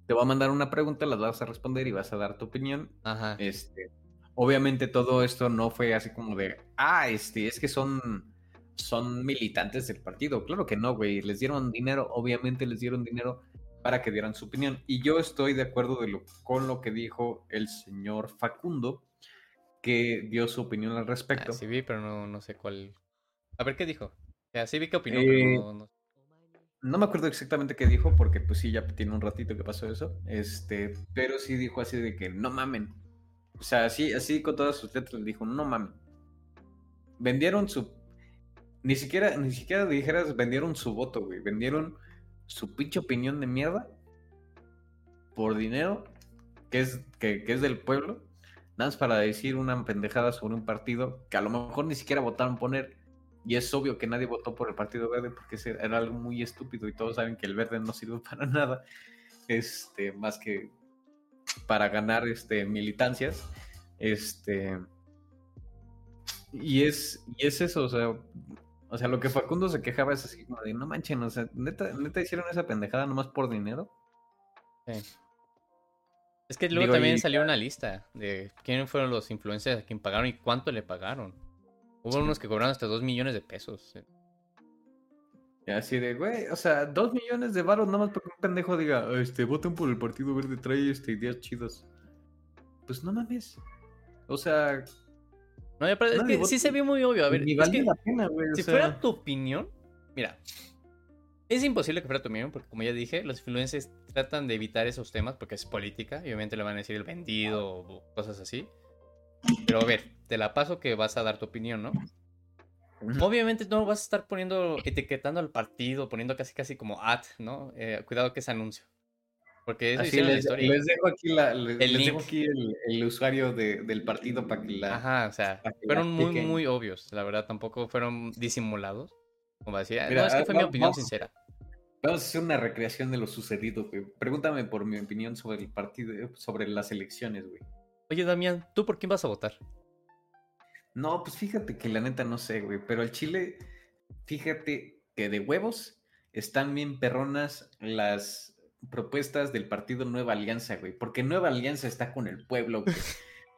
te voy a mandar una pregunta, las vas a responder y vas a dar tu opinión. Ajá. Este, obviamente todo esto no fue así como de, ah, este, es que son, son militantes del partido. Claro que no, güey. Les dieron dinero, obviamente les dieron dinero para que dieran su opinión. Y yo estoy de acuerdo de lo, con lo que dijo el señor Facundo, que dio su opinión al respecto. Ah, sí vi, pero no, no sé cuál. A ver qué dijo. Ya, sí vi qué opinó, pero eh, no, no, no me acuerdo exactamente qué dijo, porque pues sí, ya tiene un ratito que pasó eso. Este, pero sí dijo así de que no mamen. O sea, así, así con todas sus letras dijo, no mamen. Vendieron su. Ni siquiera, ni siquiera dijeras vendieron su voto, güey. Vendieron su pinche opinión de mierda por dinero, que es, que, que es del pueblo. Nada más para decir una pendejada sobre un partido que a lo mejor ni siquiera votaron poner y es obvio que nadie votó por el Partido Verde porque era algo muy estúpido y todos saben que el verde no sirve para nada, este, más que para ganar este, militancias. Este, y, es, y es eso, o sea, o sea, lo que Facundo se quejaba es así como de, no manchen, o sea, neta, neta hicieron esa pendejada nomás por dinero. Es que luego también salió una lista de quiénes fueron los influencers a quien pagaron y cuánto le pagaron. Hubo unos que cobraron hasta 2 millones de pesos. Y así de, güey, o sea, 2 millones de varos nada más porque un pendejo diga, este, voten por el Partido Verde, trae este, ideas chidas. Pues no mames. O sea... No, es que sí se vio muy obvio. A ver, es que, la pena, güey. Si fuera tu opinión, mira, es imposible que fuera tu opinión, porque como ya dije, los influencers tratan de evitar esos temas porque es política, y obviamente le van a decir el vendido o cosas así. Pero a ver, te la paso que vas a dar tu opinión, ¿no? Obviamente no vas a estar poniendo, etiquetando al partido, poniendo casi casi como ad, ¿no? Eh, cuidado que es anuncio. Porque eso Así les, la historia. Les dejo aquí, la, les, dejo aquí el, usuario del partido para que la. Ajá, o sea, fueron muy, muy obvios, la verdad, tampoco fueron disimulados. Como decía, no, es que fue mi opinión sincera. Vamos a hacer una recreación de lo sucedido, güey. Pregúntame por mi opinión sobre el partido, sobre las elecciones, güey. Oye, Damián, ¿tú por quién vas a votar? No, pues fíjate que la neta no sé, güey. Pero al Chile, fíjate que de huevos están bien perronas las propuestas del partido Nueva Alianza, güey. Porque Nueva Alianza está con el pueblo, güey.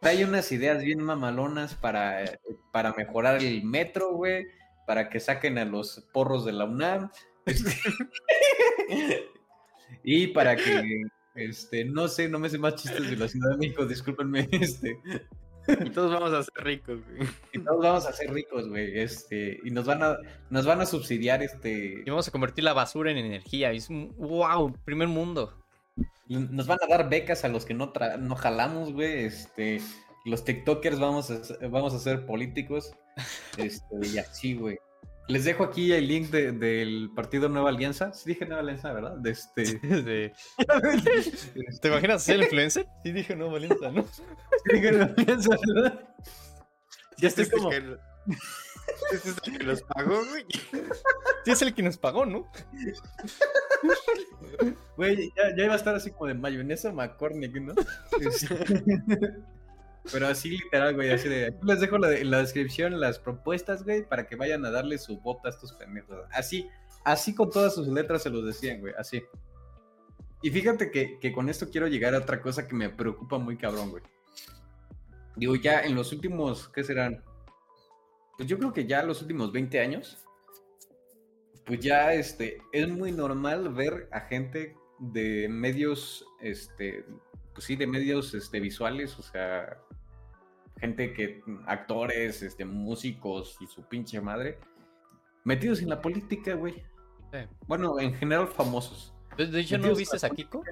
trae unas ideas bien mamalonas para, eh, para mejorar el metro, güey, para que saquen a los porros de la UNAM. y para que, este, no sé, no me sé más chistes de la Ciudad de México, discúlpenme, este, Y todos vamos a ser ricos, güey. y todos vamos a ser ricos, güey, este, y nos van a, nos van a subsidiar, este, Y vamos a convertir la basura en energía. Es un wow, primer mundo. Nos van a dar becas a los que no, tra- no jalamos, güey. Este, los TikTokers vamos a, ser- vamos a ser políticos. Este, y así, güey. Les dejo aquí el link de- del partido Nueva Alianza. Sí dije Nueva Alianza, ¿verdad? De este. De- ¿Te imaginas ser influencer? Sí, dije no, Valencia, ¿no? sí dije Nueva Alianza, ¿verdad? Ya estoy Este es como. el que- Este es el que los pagó, güey. Sí, es el que nos pagó, ¿no? Güey, ya, ya iba a estar así como de mayonesa McCormick, ¿no? Pero así literal, güey, así de... Les dejo la, la descripción, las propuestas, güey, para que vayan a darle su voto a estos pendejos. Así, así con todas sus letras se los decían, güey, así. Y fíjate que, que con esto quiero llegar a otra cosa que me preocupa muy cabrón, güey. Digo, ya en los últimos, ¿qué serán? Pues yo creo que ya los últimos 20 años, pues ya este, es muy normal ver a gente de medios, este, pues sí, de medios este, visuales, o sea, gente que, actores, este, músicos y su pinche madre, metidos en la política, güey. Sí. Bueno, en general famosos. De de hecho, ¿no viste a Kiko?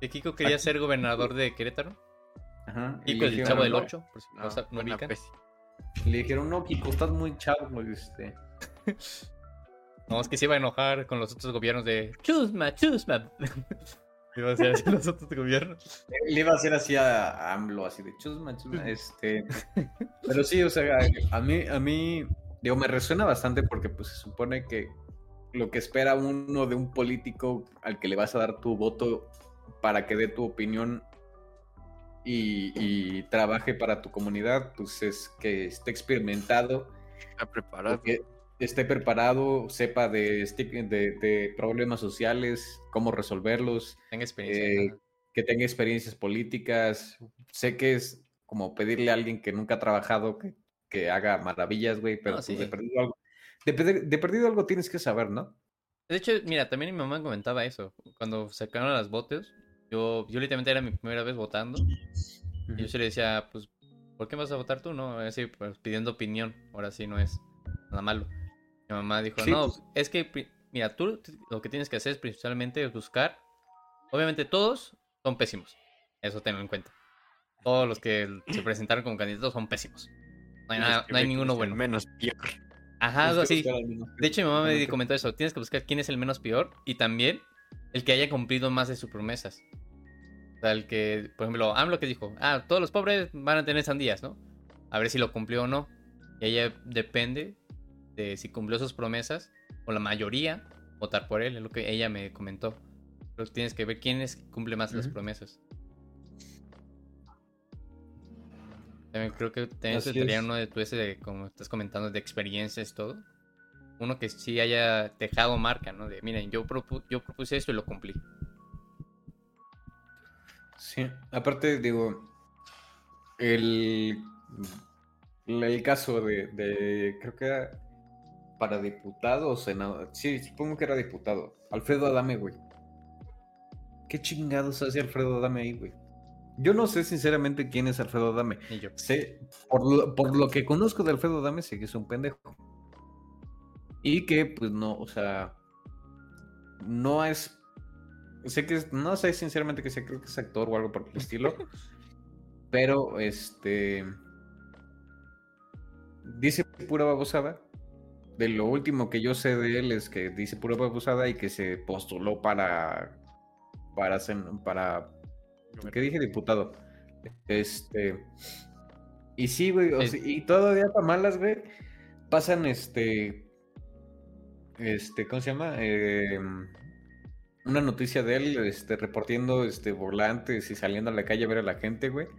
Que Kiko quería ser gobernador de Querétaro. Ajá. y Kiko, le el chavo del no, 8, por si no, No, sa- no buena ubican. Le dijeron, no, Kiko, estás muy chavo, este. No, es que se iba a enojar con los otros gobiernos de chusma, chusma. Iba a ser así los otros gobiernos. Le iba a hacer así a a AMLO, así de chusma, chusma, este. Pero sí, o sea, a mí, a mí, digo, me resuena bastante porque pues se supone que lo que espera uno de un político al que le vas a dar tu voto para que dé tu opinión y, y trabaje para tu comunidad, pues es que esté experimentado, Está preparado. que esté preparado, sepa de, de, de problemas sociales, cómo resolverlos, Tenga experiencia. Eh, que tenga experiencias políticas. Sé que es como pedirle a alguien que nunca ha trabajado que, que haga maravillas, güey, pero No, pues, de, sí. perdido algo, de, de perdido algo tienes que saber, ¿no? De hecho, mira, también mi mamá comentaba eso. Cuando sacaron las votos, yo, yo literalmente era mi primera vez votando. Y yo se le decía, pues, ¿por qué vas a votar tú? No, así, pues, pidiendo opinión. Ahora sí no es nada malo. Mi mamá dijo, Sí, no, pues. es que, mira, tú lo que tienes que hacer es principalmente buscar. Obviamente todos son pésimos. Eso tenlo en cuenta. Todos los que se presentaron como candidatos son pésimos. No hay, nada- no hay ninguno bueno. Menos peor. Ajá, algo así. De hecho, mi mamá me comentó eso. Tienes que buscar quién es el menos peor y también el que haya cumplido más de sus promesas. O sea, el que, por ejemplo, AMLO que dijo, ah, todos los pobres van a tener sandías, ¿no? A ver si lo cumplió o no. Y ella depende de si cumplió sus promesas o la mayoría votar por él, es lo que ella me comentó. Pero tienes que ver quién es que cumple más las promesas. También creo que también sería uno de tu ese, de, como estás comentando, de experiencias todo. Uno que sí haya dejado marca, ¿no? De, miren, yo, propu- yo propuse esto y lo cumplí. Sí, aparte, digo, el, el caso de, de- creo que era para diputado o senador, sí, supongo que era diputado, Alfredo Adame, güey. ¿Qué chingados hace Alfredo Adame ahí, güey? Yo no sé sinceramente quién es Alfredo Adame. Yo. Sé, por lo, por lo que conozco de Alfredo Adame, sé que es un pendejo. Y que, pues, no, o sea, no es... Sé que es, no sé sinceramente que sea, creo que es actor o algo por el estilo. pero, este... Dice pura babosada. De lo último que yo sé de él es que dice pura babosada y que se postuló para... Para... para ¿Qué dije diputado? Este. Y sí, güey. o sea, y todavía para malas, güey. Pasan este. Este, ¿cómo se llama? Eh, una noticia de él, este, reportiendo este volantes y saliendo a la calle a ver a la gente, güey.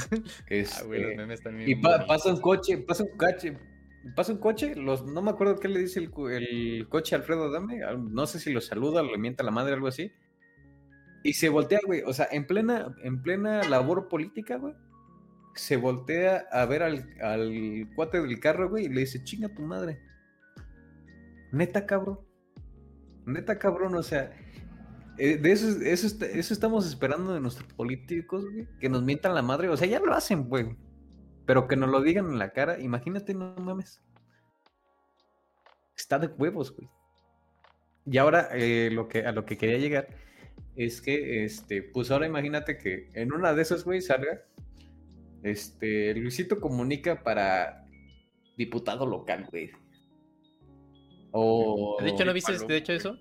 Ah, güey, los Este, memes también. y pa- pasa un coche, pasa un coche, pasa un coche, los, no me acuerdo qué le dice el, coche Alfredo Dame, no sé si lo saluda, le mienta la madre, algo así. Y se voltea, güey, o sea, en plena, en plena labor política, güey. se voltea a ver al, al cuate del carro, güey, y le dice, chinga tu madre. Neta, cabrón. Neta, cabrón, o sea, eh, de eso, eso, eso estamos esperando de nuestros políticos, güey, que nos mientan la madre. O sea, ya lo hacen, güey. Pero que nos lo digan en la cara, imagínate, no mames. Está de huevos, güey. Y ahora eh, lo que, a lo que quería llegar es que, este, pues ahora imagínate que en una de esas, güey, salga, este, Luisito comunica para diputado local, güey. O... De hecho, ¿no viste de hecho eso?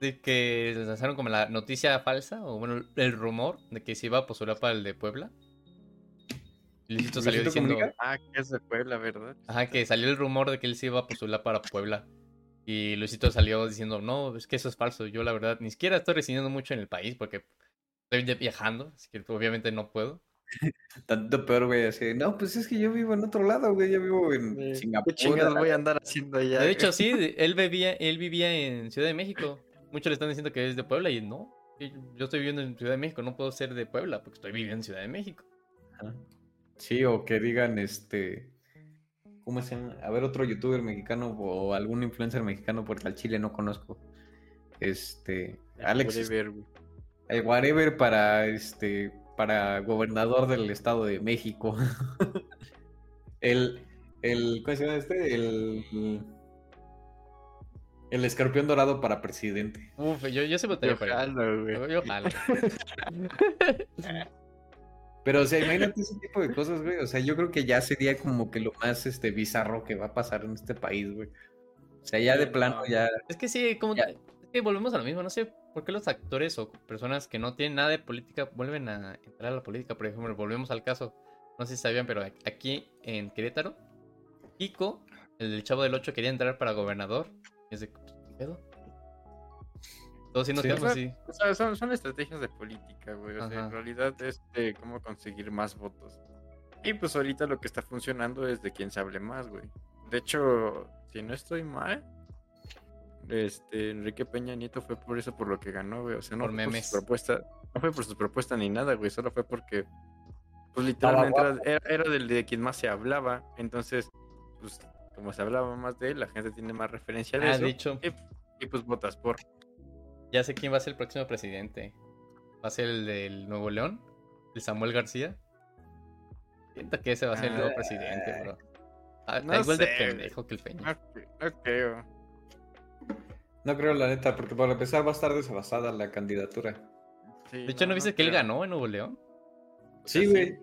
De que lanzaron como la noticia falsa, o bueno, el rumor de que se iba a postular para el de Puebla. Luisito salió ¿Luisito diciendo, Comunica? Ah, que es de Puebla, ¿verdad? ajá, que salió el rumor de que él se iba a postular para Puebla. Y Luisito salió diciendo, no, es que eso es falso. Yo la verdad ni siquiera estoy residiendo mucho en el país porque estoy viajando, así que obviamente no puedo. Tanto peor, güey, así. No, pues es que yo vivo en otro lado, güey. Yo vivo en ¿Qué Singapur. chingados voy a andar haciendo allá? De hecho, sí, él vivía, él vivía en Ciudad de México. Muchos le están diciendo que es de Puebla y no. Yo estoy viviendo en Ciudad de México, no puedo ser de Puebla porque estoy viviendo en Ciudad de México. Ajá. Sí, o que digan, este. ¿Cómo se llama? A ver, otro youtuber mexicano o algún influencer mexicano, porque al Chile no conozco. Este. Alex. Whatever, güey. El whatever para este. Para gobernador del Estado de México. el. El. ¿Cómo se llama este? El. El escorpión dorado para presidente. Uf, yo, yo sí votaría güey. Yo, yo jalo. Pero, o sea, imagínate ese tipo de cosas, güey. O sea, yo creo que ya sería como que lo más este bizarro que va a pasar en este país, güey. O sea, ya de plano, no. ya. Es que sí, como Ya. es que volvemos a lo mismo. No sé por qué los actores o personas que no tienen nada de política vuelven a entrar a la política. Por ejemplo, volvemos al caso. No sé si sabían, pero aquí en Querétaro, Kiko, el del Chavo del 8, quería entrar para gobernador. Es de, ¿qué pedo? Todos sí nos Sí, quedamos o así. O sea, son, son estrategias de política, güey. O sea, en realidad es de cómo conseguir más votos. Y pues ahorita lo que está funcionando es de quién se hable más, güey. De hecho, si no estoy mal, este Enrique Peña Nieto fue por eso por lo que ganó, güey. O sea, no Por fue por memes. sus propuestas, no fue por sus propuestas ni nada, güey. Solo fue porque, pues literalmente era, era, era del de quien más se hablaba. Entonces, pues como se hablaba más de él, la gente tiene más referencia de Ah, eso. Y, y pues votas por. Ya sé quién va a ser el próximo presidente. Va a ser el del Nuevo León, el Samuel García. Siento que ese va a ser el nuevo Ah, presidente, bro. Ah, no está igual de sé, güey. pendejo que el Peña. No, cre- no creo. No creo, la neta, porque para empezar va a estar desfasada la candidatura. Sí, De hecho, ¿no, viste que él ganó en Nuevo León? O sea, Sí, güey.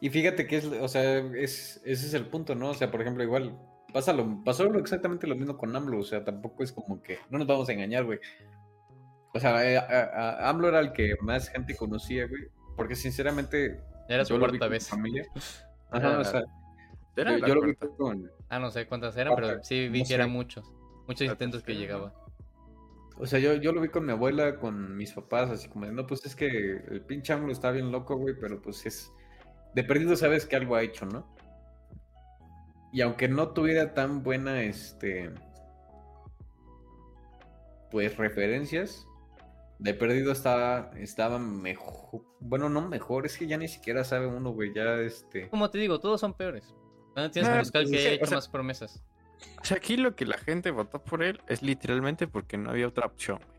Y fíjate que es, o sea, es, ese es el punto, ¿no? O sea, por ejemplo, igual, pasa lo, pasó exactamente lo mismo con AMLO, o sea, tampoco es como que, no nos vamos a engañar, güey. O sea, eh, a- a- AMLO era el que más gente conocía, güey, porque sinceramente era su cuarta vez. familia. Era Ajá, o sea, Era yo, lo vi con, Ah, no sé cuántas eran, pero sí vi no que eran muchos. Muchos intentos que llegaba. O sea, yo, yo lo vi con mi abuela, con mis papás, así como de, no, pues es que el pinche AMLO está bien loco, güey, pero pues es... De perdido sabes que algo ha hecho, ¿no? Y aunque no tuviera tan buena, este... Pues referencias, de perdido estaba, estaba mejor... Bueno, no mejor, es que ya ni siquiera sabe uno, güey, ya este... Como te digo, todos son peores. No tienes que Ah, buscar el que sí, haya o hecho sea- más promesas. O sea, aquí lo que la gente votó por él es literalmente porque no había otra opción. güey.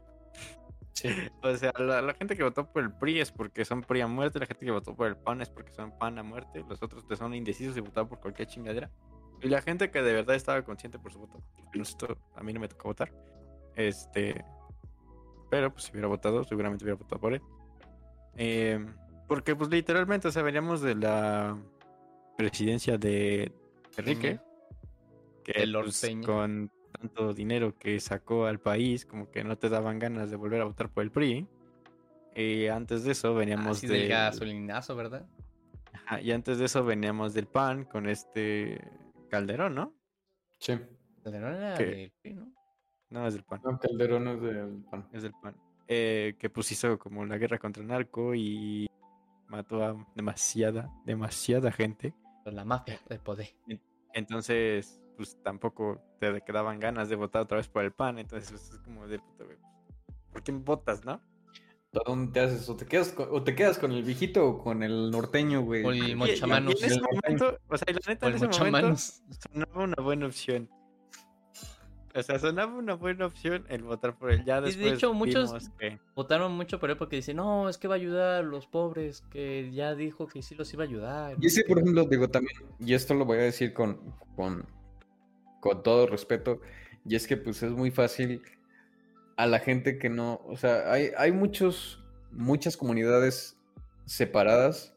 Sí. O sea, la, la gente que votó por el PRI es porque son PRI a muerte, la gente que votó por el PAN es porque son PAN a muerte, los otros que son indecisos y votaron por cualquier chingadera. Y la gente que de verdad estaba consciente por su voto, porque nosotros- a mí no me tocó votar, este, pero pues si hubiera votado, seguramente hubiera votado por él. Eh, porque pues literalmente, o sea, veníamos de la presidencia de Enrique, que Lord pues, con tanto dinero que sacó al país, como que no te daban ganas de volver a votar por el PRI. Y antes de eso veníamos Así de... del gasolinazo, ¿verdad? Ajá, y antes de eso veníamos del PAN con este Calderón, ¿no? Sí. Calderón era ¿Qué? del PRI, ¿no? No, es del PAN, No, Calderón es del PAN. es del PAN. Eh, que pues hizo como la guerra contra el narco y mató a demasiada, demasiada gente. La mafia del poder. Entonces, pues tampoco te quedaban ganas de votar otra vez por el PAN. Entonces, pues, es como de puta, güey. ¿Por quién votas, no? ¿A dónde te haces? O te quedas con, o te quedas con el viejito o con el norteño, güey. O el Y- y- y mochamanos. en ese momento, o sea, la neta, O en el ese momento sonaba una buena opción. O sea, sonaba una buena opción el votar por él. Ya de después hecho, muchos- vimos que... Votaron mucho por él porque dicen, no, es que va a ayudar a los pobres, que ya dijo que sí los iba a ayudar. Y ese, por ejemplo, digo también, y esto lo voy a decir con, con, con todo respeto, y es que pues es muy fácil a la gente que no, o sea, hay, hay muchos, muchas comunidades separadas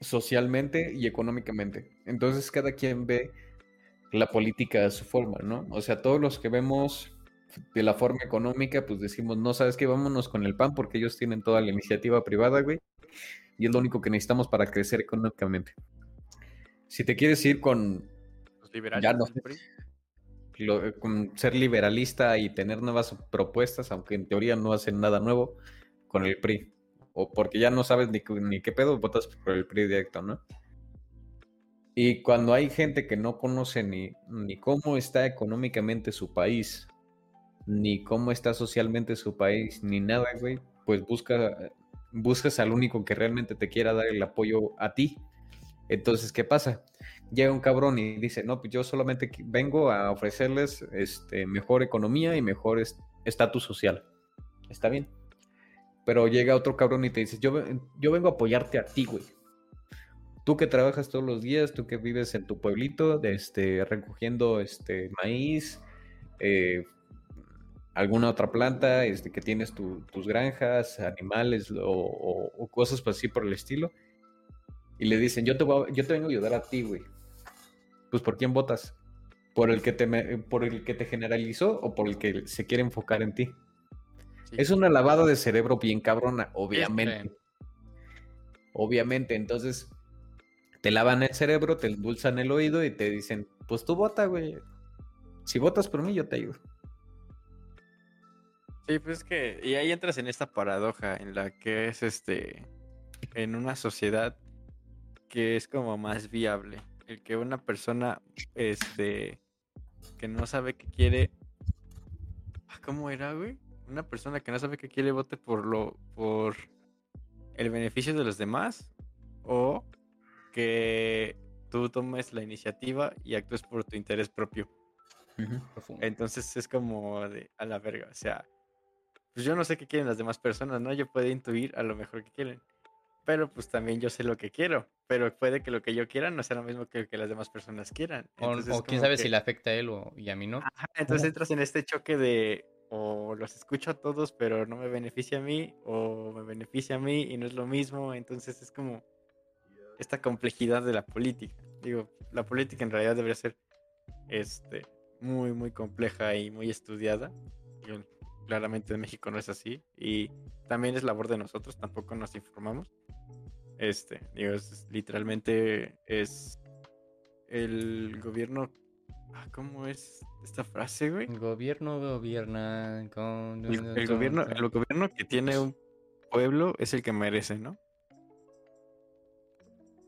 socialmente y económicamente. Entonces cada quien ve la política a su forma, ¿no? O sea, todos los que vemos de la forma económica, pues decimos, no sabes qué, vámonos con el PAN porque ellos tienen toda la iniciativa privada, güey y es lo único que necesitamos para crecer económicamente. Si te quieres ir con, Los liberales Ya no lo- con ser liberalista y tener nuevas propuestas, aunque en teoría no hacen nada nuevo, con el PRI. O porque ya no sabes ni, ni qué pedo, votas por el PRI directo, ¿no? Y cuando hay gente que no conoce ni, ni cómo está económicamente su país, ni cómo está socialmente su país, ni nada, güey, pues busca, buscas al único que realmente te quiera dar el apoyo a ti. Entonces, ¿qué pasa? Llega un cabrón y dice, no, pues yo solamente vengo a ofrecerles este, mejor economía y mejor es- estatus social. Está bien. Pero llega otro cabrón y te dice, yo, yo vengo a apoyarte a ti, güey. Tú que trabajas todos los días, tú que vives en tu pueblito, este, recogiendo este, maíz, eh, alguna otra planta, este, que tienes tu- tus granjas, animales o, o- o cosas pues, así por el estilo. Y le dicen, yo te, voy a- yo te vengo a ayudar a ti, güey. Pues ¿por quién votas? ¿Por el, que te me- ¿Por el que te generalizó o por el que se quiere enfocar en ti? Sí. Es una lavada de cerebro bien cabrona, obviamente. Este. Obviamente, entonces te lavan el cerebro, te endulzan el oído y te dicen, pues tú vota, güey. Si votas por mí, yo te ayudo. Sí, pues es que, y ahí entras en esta paradoja en la que es este, en una sociedad que es como más viable, el que una persona, este, que no sabe qué quiere, Ah, ¿cómo era, güey? Una persona que no sabe qué quiere vote por lo, por el beneficio de los demás, o que tú tomes la iniciativa y actúes por tu interés propio. Entonces es como de a la verga. O sea, pues yo no sé qué quieren las demás personas, ¿no? Yo puedo intuir a lo mejor que quieren. Pero pues también yo sé lo que quiero. Pero puede que lo que yo quiera no sea lo mismo que lo que las demás personas quieran. O, Entonces, o es quién sabe que- si le afecta a él o, y a mí no. Ajá, entonces entras en este choque de o los escucho a todos, pero no me beneficia a mí, o me beneficia a mí y no es lo mismo. Entonces es como esta complejidad de la política. Digo, la política en realidad debería ser este, muy, muy compleja y muy estudiada. Digo, claramente en México no es así. Y también es labor de nosotros, tampoco nos informamos. Este, digo, es- literalmente es el gobierno. ah, ¿Cómo es esta frase, güey? El gobierno gobierna con... El, el gobierno, el gobierno que tiene un pueblo es el que merece, ¿no?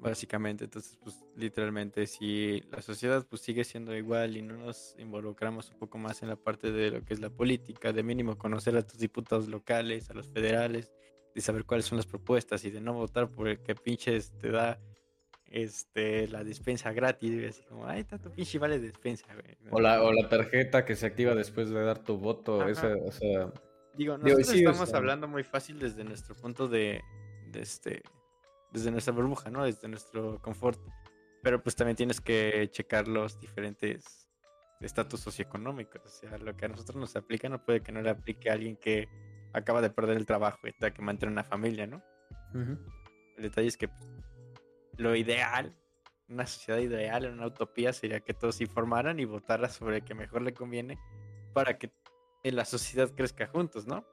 Básicamente, entonces, pues, literalmente, si la sociedad pues sigue siendo igual y no nos involucramos un poco más en la parte de lo que es la política, de mínimo conocer a tus diputados locales, a los federales, de saber cuáles son las propuestas y de no votar por el que pinches te da este la despensa gratis, y así como, ay, está tu pinche vale despensa, güey. O la, o la tarjeta que se activa después de dar tu voto. Ajá. Esa, o sea, Digo, Digo, nosotros o estamos sea- hablando muy fácil desde nuestro punto de, de este, desde nuestra burbuja, ¿no? Desde nuestro confort. Pero pues también tienes que checar los diferentes estatus socioeconómicos. O sea, lo que a nosotros nos aplica no puede que no le aplique a alguien que acaba de perder el trabajo y tenga que mantener una familia, ¿no? El detalle es que pues, lo ideal, una sociedad ideal, una utopía sería que todos se informaran y votaran sobre el que mejor le conviene para que la sociedad crezca juntos, ¿no?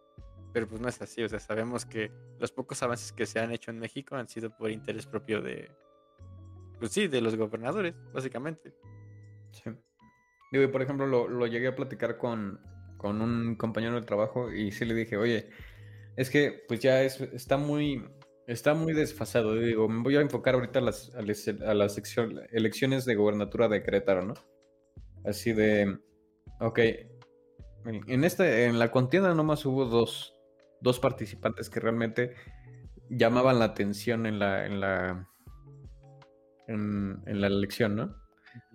Pero pues no es así, o sea, sabemos que los pocos avances que se han hecho en México han sido por interés propio de, pues sí, de los gobernadores, básicamente. Sí. Digo, por ejemplo, lo, lo llegué a platicar con, con un compañero de trabajo y sí le dije, oye, es que pues ya es, está muy está muy desfasado. Digo, me voy a enfocar ahorita a las, a las, a elecciones de gobernatura de Querétaro, ¿no? Así de, ok, en esta, en la contienda nomás hubo dos, dos participantes que realmente llamaban la atención en la, en la, en, en la elección, ¿no?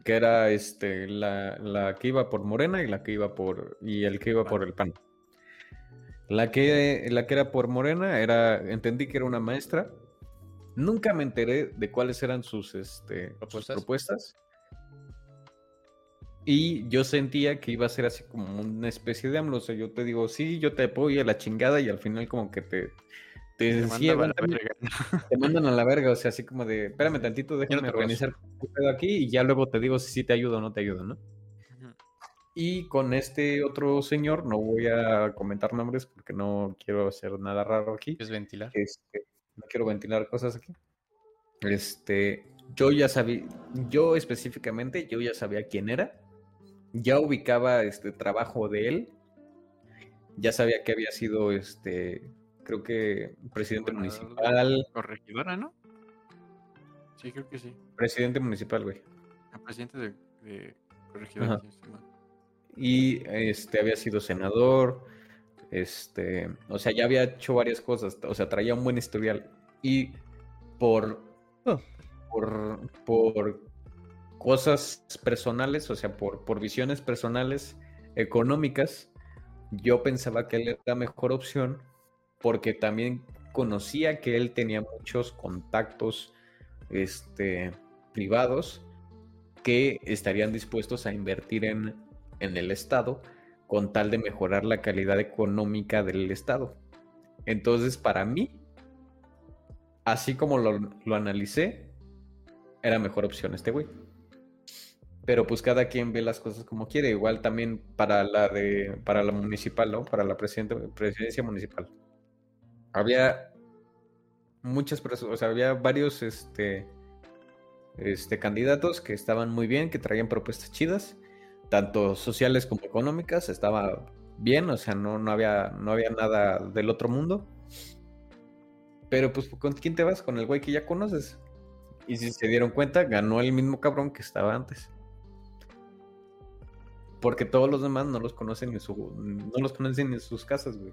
Que era este, la, la que iba por Morena y la que iba por, y el que iba por el PAN. La que, la que era por Morena era, entendí que era una maestra. Nunca me enteré de cuáles eran sus, este, sus ¿Propuestas? Y yo sentía que iba a ser así como una especie de AMLO. O sea, yo te digo, sí, yo te apoyo a la chingada y al final como que te, te, Te mandaban a la verga. te mandan a la verga. O sea, así como de, espérame tantito, déjame te organizar pedo aquí y ya luego te digo si sí te ayudo o no te ayudo, ¿no? Y con este otro señor, no voy a comentar nombres porque no quiero hacer nada raro aquí. Es ventilar. Este, no quiero ventilar cosas aquí. Este, yo ya sabía, yo específicamente, yo ya sabía quién era. Ya ubicaba este trabajo de él. Ya sabía que había sido este, creo que presidente municipal. Corregidora, ¿no? Sí, creo que sí. Presidente municipal, güey. El presidente de, de corregidora. Sí, sí, y este había sido senador, este, o sea, ya había hecho varias cosas, o sea, traía un buen historial y por Oh. por, por cosas personales, o sea, por, por visiones personales económicas, yo pensaba que él era la mejor opción porque también conocía que él tenía muchos contactos este, privados que estarían dispuestos a invertir en, en el Estado con tal de mejorar la calidad económica del Estado. Entonces, para mí, así como lo, lo analicé, era mejor opción este güey. Pero pues cada quien ve las cosas como quiere. Igual también para la de para la municipal, ¿no? Para la presidente, presidencia municipal. Había muchas personas, o sea, había varios este, este, candidatos que estaban muy bien, que traían propuestas chidas, tanto sociales como económicas, estaba bien, o sea, no, no, había, no había nada del otro mundo. Pero pues, ¿con quién te vas? Con el güey que ya conoces. Y si se dieron cuenta, ganó el mismo cabrón que estaba antes. Porque todos los demás no los conocen en su, no los conocen en sus casas, güey.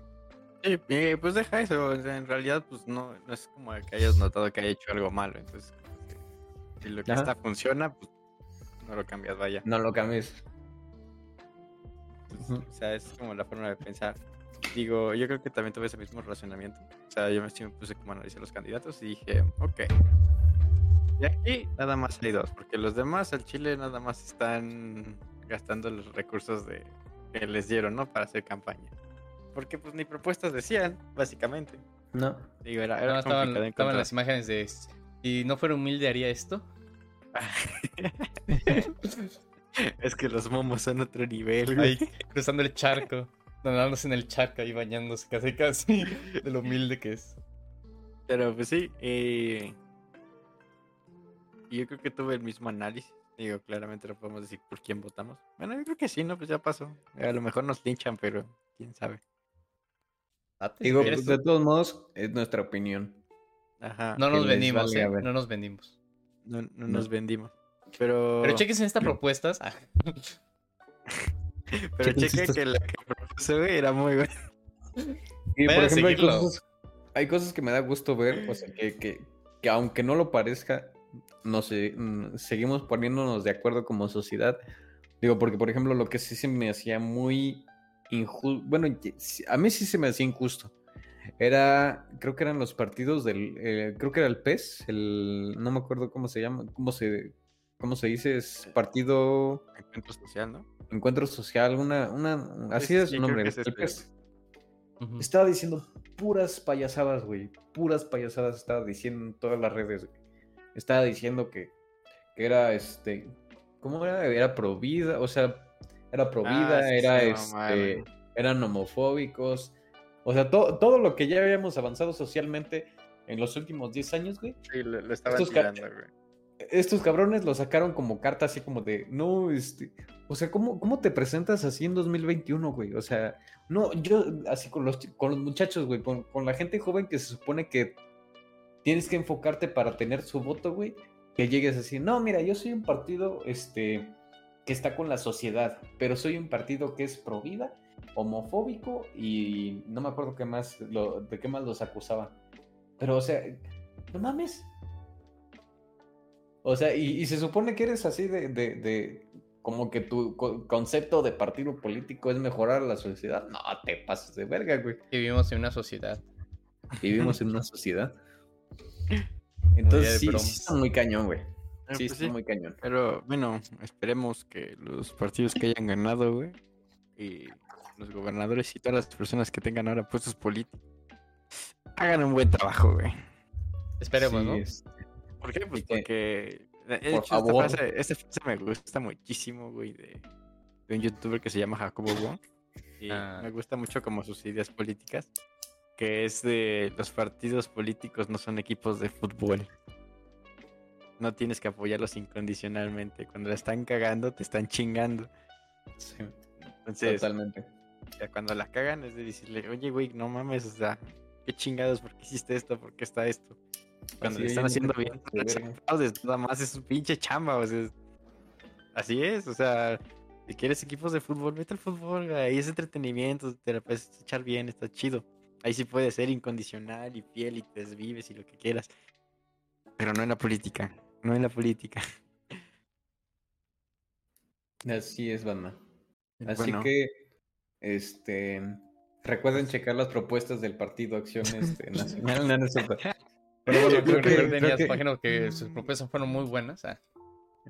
Eh, pues deja eso. o sea, en realidad, pues no, no es como que hayas notado que haya hecho algo malo. Entonces, si lo que Ajá. está funciona, pues no lo cambias, vaya. No lo cambies. Pues. O sea, es como la forma de pensar. Digo, yo creo que también tuve ese mismo relacionamiento. O sea, yo me, sí me puse como a analizar los candidatos y dije, ok. Y aquí nada más hay dos, porque los demás al Chile nada más están gastando los recursos de, que les dieron, ¿no? Para hacer campaña. Porque pues ni propuestas decían, básicamente. No. Digo, era, era No, estaban, estaban las imágenes de si no fuera humilde haría esto. es que los momos son otro nivel, güey. Ahí cruzando el charco, nadándose en el charco ahí bañándose casi casi de lo humilde que es. Pero pues sí, eh, yo creo que tuve el mismo análisis. Digo, claramente no podemos decir por quién votamos. Bueno, yo creo que sí, ¿no? Pues ya pasó. A lo mejor nos linchan, pero quién sabe. Digo, ¿Eres pues, de todos modos, es nuestra opinión. Ajá. No que nos vendimos, ¿eh? No nos vendimos. No, no No. nos vendimos. Pero, Pero chequen estas propuestas. Ah, pero chequen que la que propuso, güey, era muy buena. Y por ejemplo, hay cosas, hay cosas que me da gusto ver, o sea, que, que, que aunque no lo parezca, no sé, mm, seguimos poniéndonos de acuerdo como sociedad. Digo, porque por ejemplo, lo que sí se me hacía muy injusto, bueno, a mí sí se me hacía injusto. Era, creo que eran los partidos del, eh, creo que era el PES, el, no me acuerdo cómo se llama, cómo se, cómo se dice, es partido Encuentro social, ¿no? Encuentro Social, una, una, así sí, es su nombre, es el ujú. Estaba diciendo puras payasadas, güey. Puras payasadas estaba diciendo en todas las redes. güey. Estaba diciendo que, que era este. ¿Cómo era? Era pro vida. O sea, era pro vida, Ah, era este. Eran homofóbicos. O sea, to- todo lo que ya habíamos avanzado socialmente en los últimos 10 años, güey. Sí, lo, lo estaban Estos tirando, güey. Estos cabrones lo sacaron como carta así como de, no, este, o sea, ¿cómo, cómo te presentas así en 2021, güey? O sea, no, yo así con los, con los muchachos, güey, con, con la gente joven que se supone que tienes que enfocarte para tener su voto, güey, que llegues así, no, mira, yo soy un partido, este, que está con la sociedad, pero soy un partido que es pro vida, homofóbico y no me acuerdo qué más, lo, de qué más los acusaba. Pero, o sea, no mames. O sea, y, y se supone que eres así de, de, de como que tu co- concepto de partido político es mejorar la sociedad. No, te pasas de verga, güey. Vivimos en una sociedad. Vivimos en una sociedad. Entonces, sí, sí está muy cañón, güey. Eh, Sí, pues está sí. muy cañón. Pero bueno, esperemos que los partidos que hayan ganado, güey, y los gobernadores y todas las personas que tengan ahora puestos políticos, hagan un buen trabajo, güey. Esperemos, Sí, ¿no? es- ¿Por qué? Pues porque de por esta frase, esta frase me gusta muchísimo, güey, de, de un youtuber que se llama Jacobo Wong. Y Ah. me gusta mucho como sus ideas políticas, que es de los partidos políticos no son equipos de fútbol. No tienes que apoyarlos incondicionalmente. Cuando la están cagando, te están chingando. sí, Entonces, totalmente. ya cuando la cagan es de decirle, oye, güey, no mames, o sea, qué chingados, ¿por qué hiciste esto? ¿Por qué está esto? Cuando Así le están es, haciendo bien, nada más es su pinche chamba, o sea, así es, o sea, si quieres equipos de fútbol, vete al fútbol, ahí es entretenimiento, te la puedes echar bien, está chido. Ahí sí puedes ser incondicional y fiel y te desvives y lo que quieras, pero no en la política, no en la política. Así es, banda. Así Bueno, que, este, recuerden checar las propuestas del Partido Acción este, Nacional. No, no. Pero bueno, creo que, las que- páginas que sus propuestas fueron muy buenas. ah.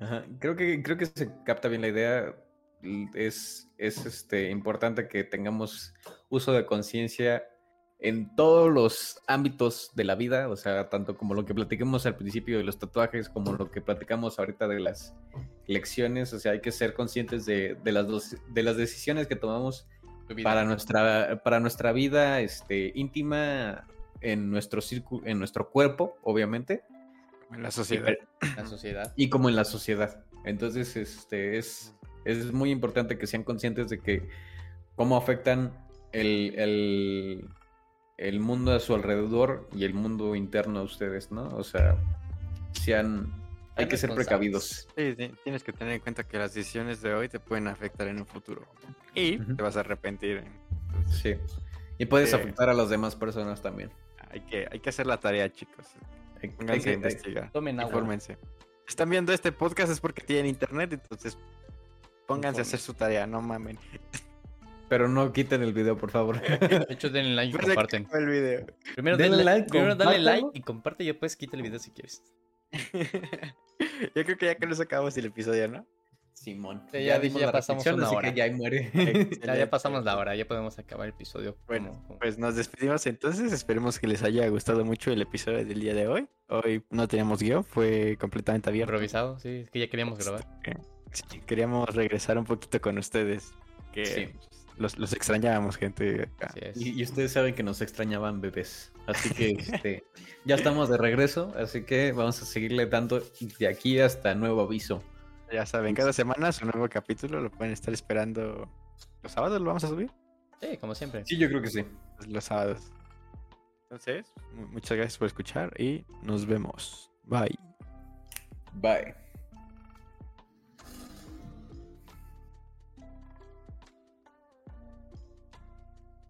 ajá, creo que creo que se capta bien la idea. Es, es este, importante que tengamos uso de conciencia en todos los ámbitos de la vida, o sea, tanto como lo que platicamos al principio de los tatuajes, como lo que platicamos ahorita de las lecciones, o sea, hay que ser conscientes de, de las, dos, de las decisiones que tomamos para nuestra, para nuestra vida este, íntima en nuestro círculo, en nuestro cuerpo, obviamente, en la sociedad. la sociedad. y como en la sociedad. Entonces, este, es, es muy importante que sean conscientes de que cómo afectan el, el, el mundo a su alrededor y el mundo interno a ustedes, ¿no? O sea, sean, hay que ser precavidos. Sí, ti- tienes que tener en cuenta que las decisiones de hoy te pueden afectar en un futuro. Y te vas a arrepentir. Entonces, Sí. Y puedes afectar a las demás personas también. hay, que, hay que hacer la tarea, chicos. Hay- hay Pónganse que- a hay- investigar. Tomen agua. Infórmense. Están viendo este podcast es porque tienen internet, entonces pónganse a hacer su tarea, no mamen. Pero no quiten el video, por favor. De hecho, denle like y comparten. el video. Primero Denle denle like, primero dale like y comparte y después quita el video si quieres. Yo creo que ya que nos acabamos el episodio, ¿no? Simón. Sí, ya dije, dimos ya la pasamos una así hora. que ya muere. Ya, ya pasamos la hora, ya podemos acabar el episodio. Bueno, como- pues nos despedimos entonces. Esperemos que les haya gustado mucho el episodio del día de hoy. Hoy no teníamos guion, fue completamente abierto. improvisado, sí, es que ya queríamos grabar. Sí, queríamos regresar un poquito con ustedes. Que Sí. Los, los extrañábamos, gente. Y, y ustedes saben que nos extrañaban bebés. Así que este, ya estamos de regreso. Así que vamos a seguirle dando de aquí hasta nuevo aviso. Ya saben, cada semana su nuevo capítulo lo pueden estar esperando. ¿Los sábados lo vamos a subir? Sí, como siempre. Sí, yo creo que sí. Los sábados. Entonces, mu- muchas gracias por escuchar y nos vemos. Bye. Bye.